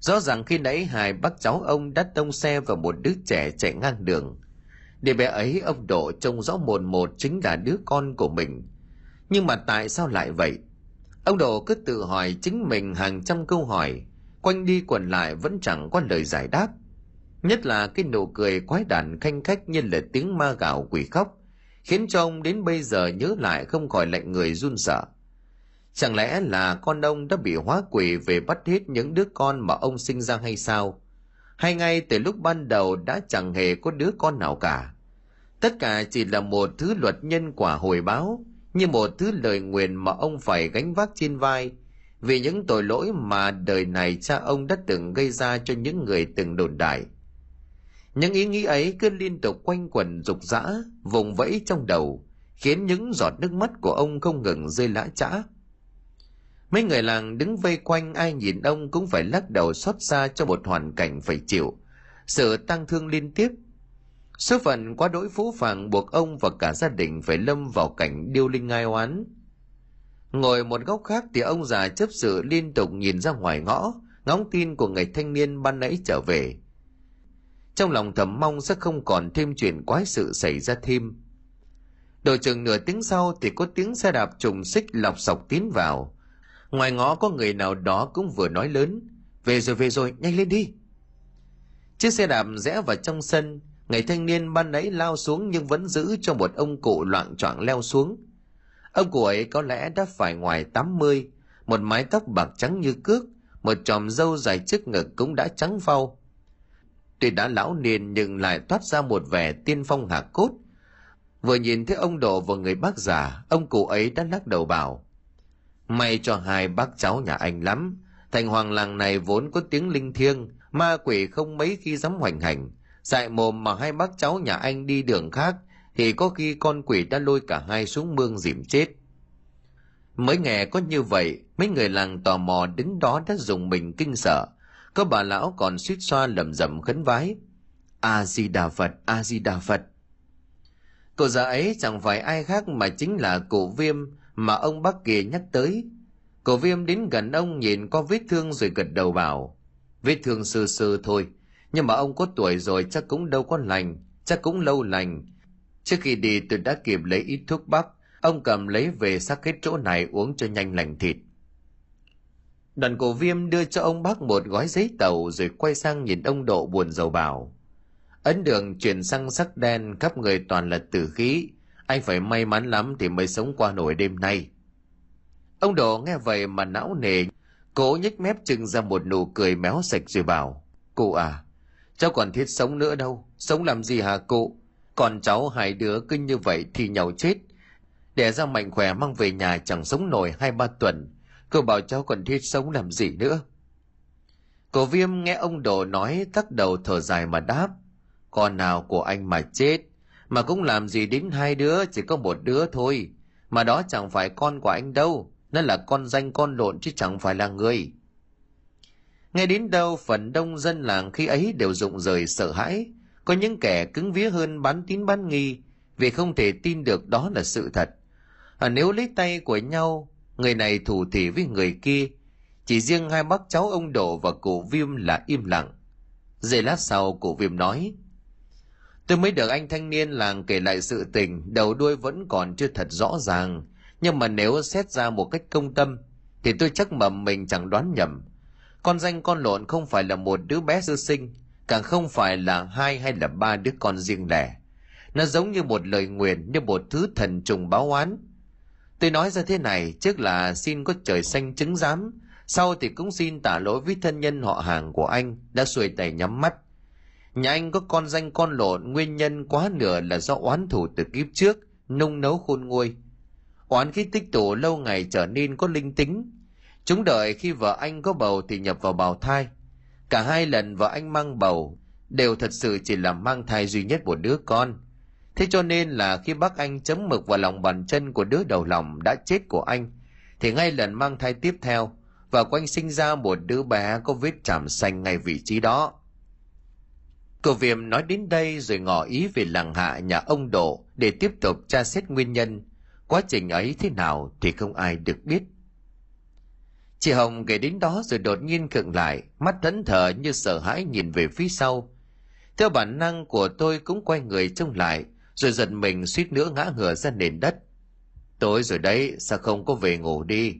Rõ ràng khi nãy hai bác cháu ông đã tông xe vào một đứa trẻ chạy ngang đường để bé ấy ông độ trông rõ mồn một chính là đứa con của mình. Nhưng mà tại sao lại vậy? Ông độ cứ tự hỏi chính mình hàng trăm câu hỏi, quanh đi quẩn lại vẫn chẳng có lời giải đáp. Nhất là cái nụ cười quái đản khanh khách như là tiếng ma gạo quỷ khóc, khiến cho ông đến bây giờ nhớ lại không khỏi lạnh người run sợ. Chẳng lẽ là con ông đã bị hóa quỷ về bắt hết những đứa con mà ông sinh ra hay sao? Hay ngay từ lúc ban đầu đã chẳng hề có đứa con nào cả? Tất cả chỉ là một thứ luật nhân quả hồi báo, như một thứ lời nguyện mà ông phải gánh vác trên vai. Vì những tội lỗi mà đời này cha ông đã từng gây ra cho những người từng đồn đại. Những ý nghĩ ấy cứ liên tục quanh quẩn rục rã, vùng vẫy trong đầu, khiến những giọt nước mắt của ông không ngừng rơi lã chã. Mấy người làng đứng vây quanh, ai nhìn ông cũng phải lắc đầu xót xa cho một hoàn cảnh phải chịu. Sự tăng thương liên tiếp số phận quá đỗi phú phàng buộc ông và cả gia đình phải lâm vào cảnh điêu linh ngai oán ngồi một góc khác thì ông già chấp sự liên tục nhìn ra ngoài ngõ ngóng tin của người thanh niên ban nãy trở về trong lòng thầm mong sẽ không còn thêm chuyện quái sự xảy ra thêm Đồ chừng nửa tiếng sau thì có tiếng xe đạp trùng xích lọc sọc tiến vào. Ngoài ngõ có người nào đó cũng vừa nói lớn. Về rồi về rồi, nhanh lên đi. Chiếc xe đạp rẽ vào trong sân ngày thanh niên ban nãy lao xuống nhưng vẫn giữ cho một ông cụ loạn choạng leo xuống. Ông cụ ấy có lẽ đã phải ngoài 80, một mái tóc bạc trắng như cước, một chòm râu dài trước ngực cũng đã trắng phau. Tuy đã lão niên nhưng lại toát ra một vẻ tiên phong hạ cốt. Vừa nhìn thấy ông độ và người bác già, ông cụ ấy đã lắc đầu bảo. May cho hai bác cháu nhà anh lắm. Thành hoàng làng này vốn có tiếng linh thiêng, ma quỷ không mấy khi dám hoành hành. Dại mồm mà hai bác cháu nhà anh đi đường khác thì có khi con quỷ đã lôi cả hai xuống mương dìm chết. Mới nghe có như vậy, mấy người làng tò mò đứng đó đã dùng mình kinh sợ. Có bà lão còn suýt xoa lầm rầm khấn vái. A-di-đà Phật, A-di-đà Phật. Cô già ấy chẳng phải ai khác mà chính là cụ viêm mà ông bác kia nhắc tới. Cổ viêm đến gần ông nhìn có vết thương rồi gật đầu bảo. Vết thương sơ sơ thôi, nhưng mà ông có tuổi rồi chắc cũng đâu có lành, chắc cũng lâu lành, Trước khi đi tôi đã kịp lấy ít thuốc bắc, ông cầm lấy về sắc hết chỗ này uống cho nhanh lành thịt. Đoàn cổ viêm đưa cho ông bác một gói giấy tàu rồi quay sang nhìn ông Độ buồn rầu bảo. Ấn đường chuyển sang sắc đen khắp người toàn là tử khí, anh phải may mắn lắm thì mới sống qua nổi đêm nay. Ông Độ nghe vậy mà não nề, cố nhếch mép trưng ra một nụ cười méo sạch rồi bảo. Cụ à, cháu còn thiết sống nữa đâu, sống làm gì hả cụ? còn cháu hai đứa cứ như vậy thì nhau chết. Đẻ ra mạnh khỏe mang về nhà chẳng sống nổi hai ba tuần. Cô bảo cháu còn thiết sống làm gì nữa? Cổ viêm nghe ông đồ nói tắt đầu thở dài mà đáp. Con nào của anh mà chết? Mà cũng làm gì đến hai đứa chỉ có một đứa thôi. Mà đó chẳng phải con của anh đâu. Nó là con danh con lộn chứ chẳng phải là người nghe đến đâu phần đông dân làng khi ấy đều rụng rời sợ hãi. Có những kẻ cứng vía hơn bán tín bán nghi vì không thể tin được đó là sự thật. À, nếu lấy tay của nhau người này thủ thỉ với người kia chỉ riêng hai bác cháu ông độ và cụ viêm là im lặng. Giây lát sau cụ viêm nói tôi mới được anh thanh niên làng kể lại sự tình đầu đuôi vẫn còn chưa thật rõ ràng. Nhưng mà nếu xét ra một cách công tâm thì tôi chắc mầm mình chẳng đoán nhầm con danh con lộn không phải là một đứa bé sơ sinh, càng không phải là hai hay là ba đứa con riêng lẻ. Nó giống như một lời nguyền, như một thứ thần trùng báo oán. Tôi nói ra thế này, trước là xin có trời xanh chứng giám, sau thì cũng xin tả lỗi với thân nhân họ hàng của anh đã xuôi tay nhắm mắt. Nhà anh có con danh con lộn, nguyên nhân quá nửa là do oán thù từ kiếp trước, nung nấu khôn nguôi. Oán khí tích tụ lâu ngày trở nên có linh tính chúng đợi khi vợ anh có bầu thì nhập vào bào thai cả hai lần vợ anh mang bầu đều thật sự chỉ là mang thai duy nhất một đứa con thế cho nên là khi bác anh chấm mực vào lòng bàn chân của đứa đầu lòng đã chết của anh, thì ngay lần mang thai tiếp theo và của anh sinh ra một đứa bé có vết chạm xanh ngay vị trí đó Cô Viêm nói đến đây rồi ngỏ ý về làng hạ nhà ông Độ để tiếp tục tra xét nguyên nhân. Quá trình ấy thế nào thì không ai được biết. Chị Hồng kể đến đó rồi đột nhiên khựng lại, mắt thẫn thờ như sợ hãi nhìn về phía sau. Theo bản năng của tôi cũng quay người trông lại, rồi giật mình suýt nữa ngã ngửa ra nền đất. Tối rồi đấy, sao không có về ngủ đi?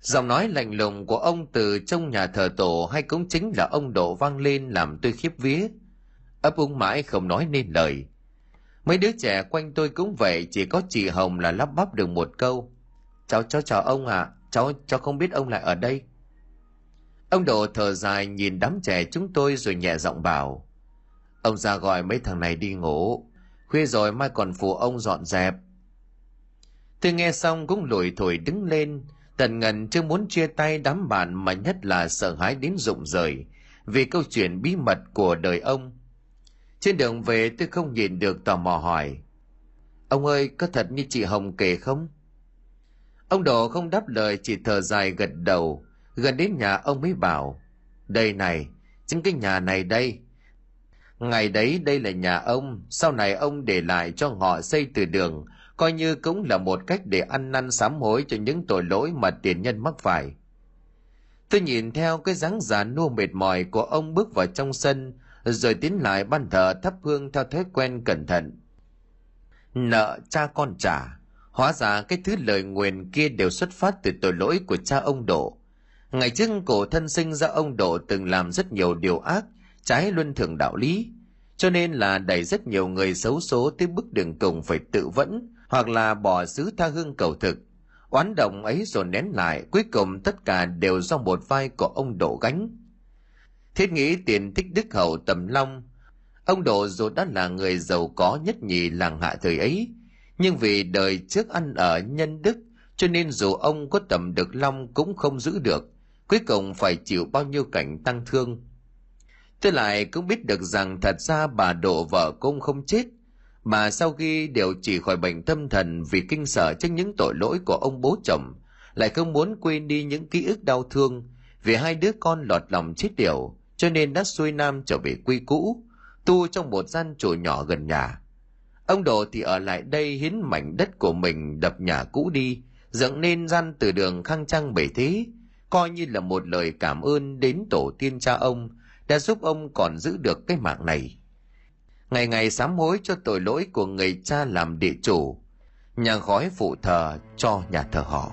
Giọng nói lạnh lùng của ông từ trong nhà thờ tổ hay cũng chính là ông Độ vang lên làm tôi khiếp vía. Ấp úng mãi không nói nên lời. Mấy đứa trẻ quanh tôi cũng vậy, chỉ có chị Hồng là lắp bắp được một câu. Cháu cháu chào ông ạ, à, cháu cháu không biết ông lại ở đây. Ông Độ thở dài nhìn đám trẻ chúng tôi rồi nhẹ giọng bảo. Ông ra gọi mấy thằng này đi ngủ. Khuya rồi mai còn phụ ông dọn dẹp. Tôi nghe xong cũng lủi thổi đứng lên, Tần Ngân chưa muốn chia tay đám bạn mà nhất là sợ hãi đến rụng rời vì câu chuyện bí mật của đời ông. Trên đường về tôi không nhìn được tò mò hỏi. Ông ơi, có thật như chị Hồng kể không? Ông Đồ không đáp lời chỉ thở dài gật đầu. Gần đến nhà ông mới bảo. Đây này, chính cái nhà này đây. Ngày đấy đây là nhà ông, sau này ông để lại cho họ xây từ đường coi như cũng là một cách để ăn năn sám hối cho những tội lỗi mà tiền nhân mắc phải. Tôi nhìn theo cái dáng già nua mệt mỏi của ông bước vào trong sân, rồi tiến lại ban thờ thắp hương theo thói quen cẩn thận. Nợ cha con trả, hóa ra cái thứ lời nguyền kia đều xuất phát từ tội lỗi của cha ông Độ. Ngày trước cổ thân sinh ra ông Độ từng làm rất nhiều điều ác, trái luân thường đạo lý, cho nên là đẩy rất nhiều người xấu số tới bước đường cùng phải tự vẫn hoặc là bỏ xứ tha hương cầu thực. Oán động ấy rồi nén lại cuối cùng tất cả đều do một vai của ông độ gánh. Thiết nghĩ tiền thích đức hậu tầm long. Ông độ dù đã là người giàu có nhất nhì làng hạ thời ấy nhưng vì đời trước ăn ở nhân đức cho nên dù ông có tầm được long cũng không giữ được cuối cùng phải chịu bao nhiêu cảnh tăng thương. Tôi lại cũng biết được rằng thật ra bà độ vợ cũng không chết mà sau khi điều trị khỏi bệnh tâm thần vì kinh sợ trước những tội lỗi của ông bố chồng lại không muốn quên đi những ký ức đau thương vì hai đứa con lọt lòng chết điều, cho nên đã xuôi nam trở về quy cũ tu trong một gian chùa nhỏ gần nhà ông đồ thì ở lại đây hiến mảnh đất của mình đập nhà cũ đi, dựng nên gian từ đường khang trang bể thế, coi như là một lời cảm ơn đến tổ tiên cha ông, đã giúp ông còn giữ được cái mạng này. Ngày ngày sám hối cho tội lỗi của người cha làm địa chủ nhà khói phụ thờ cho nhà thờ họ.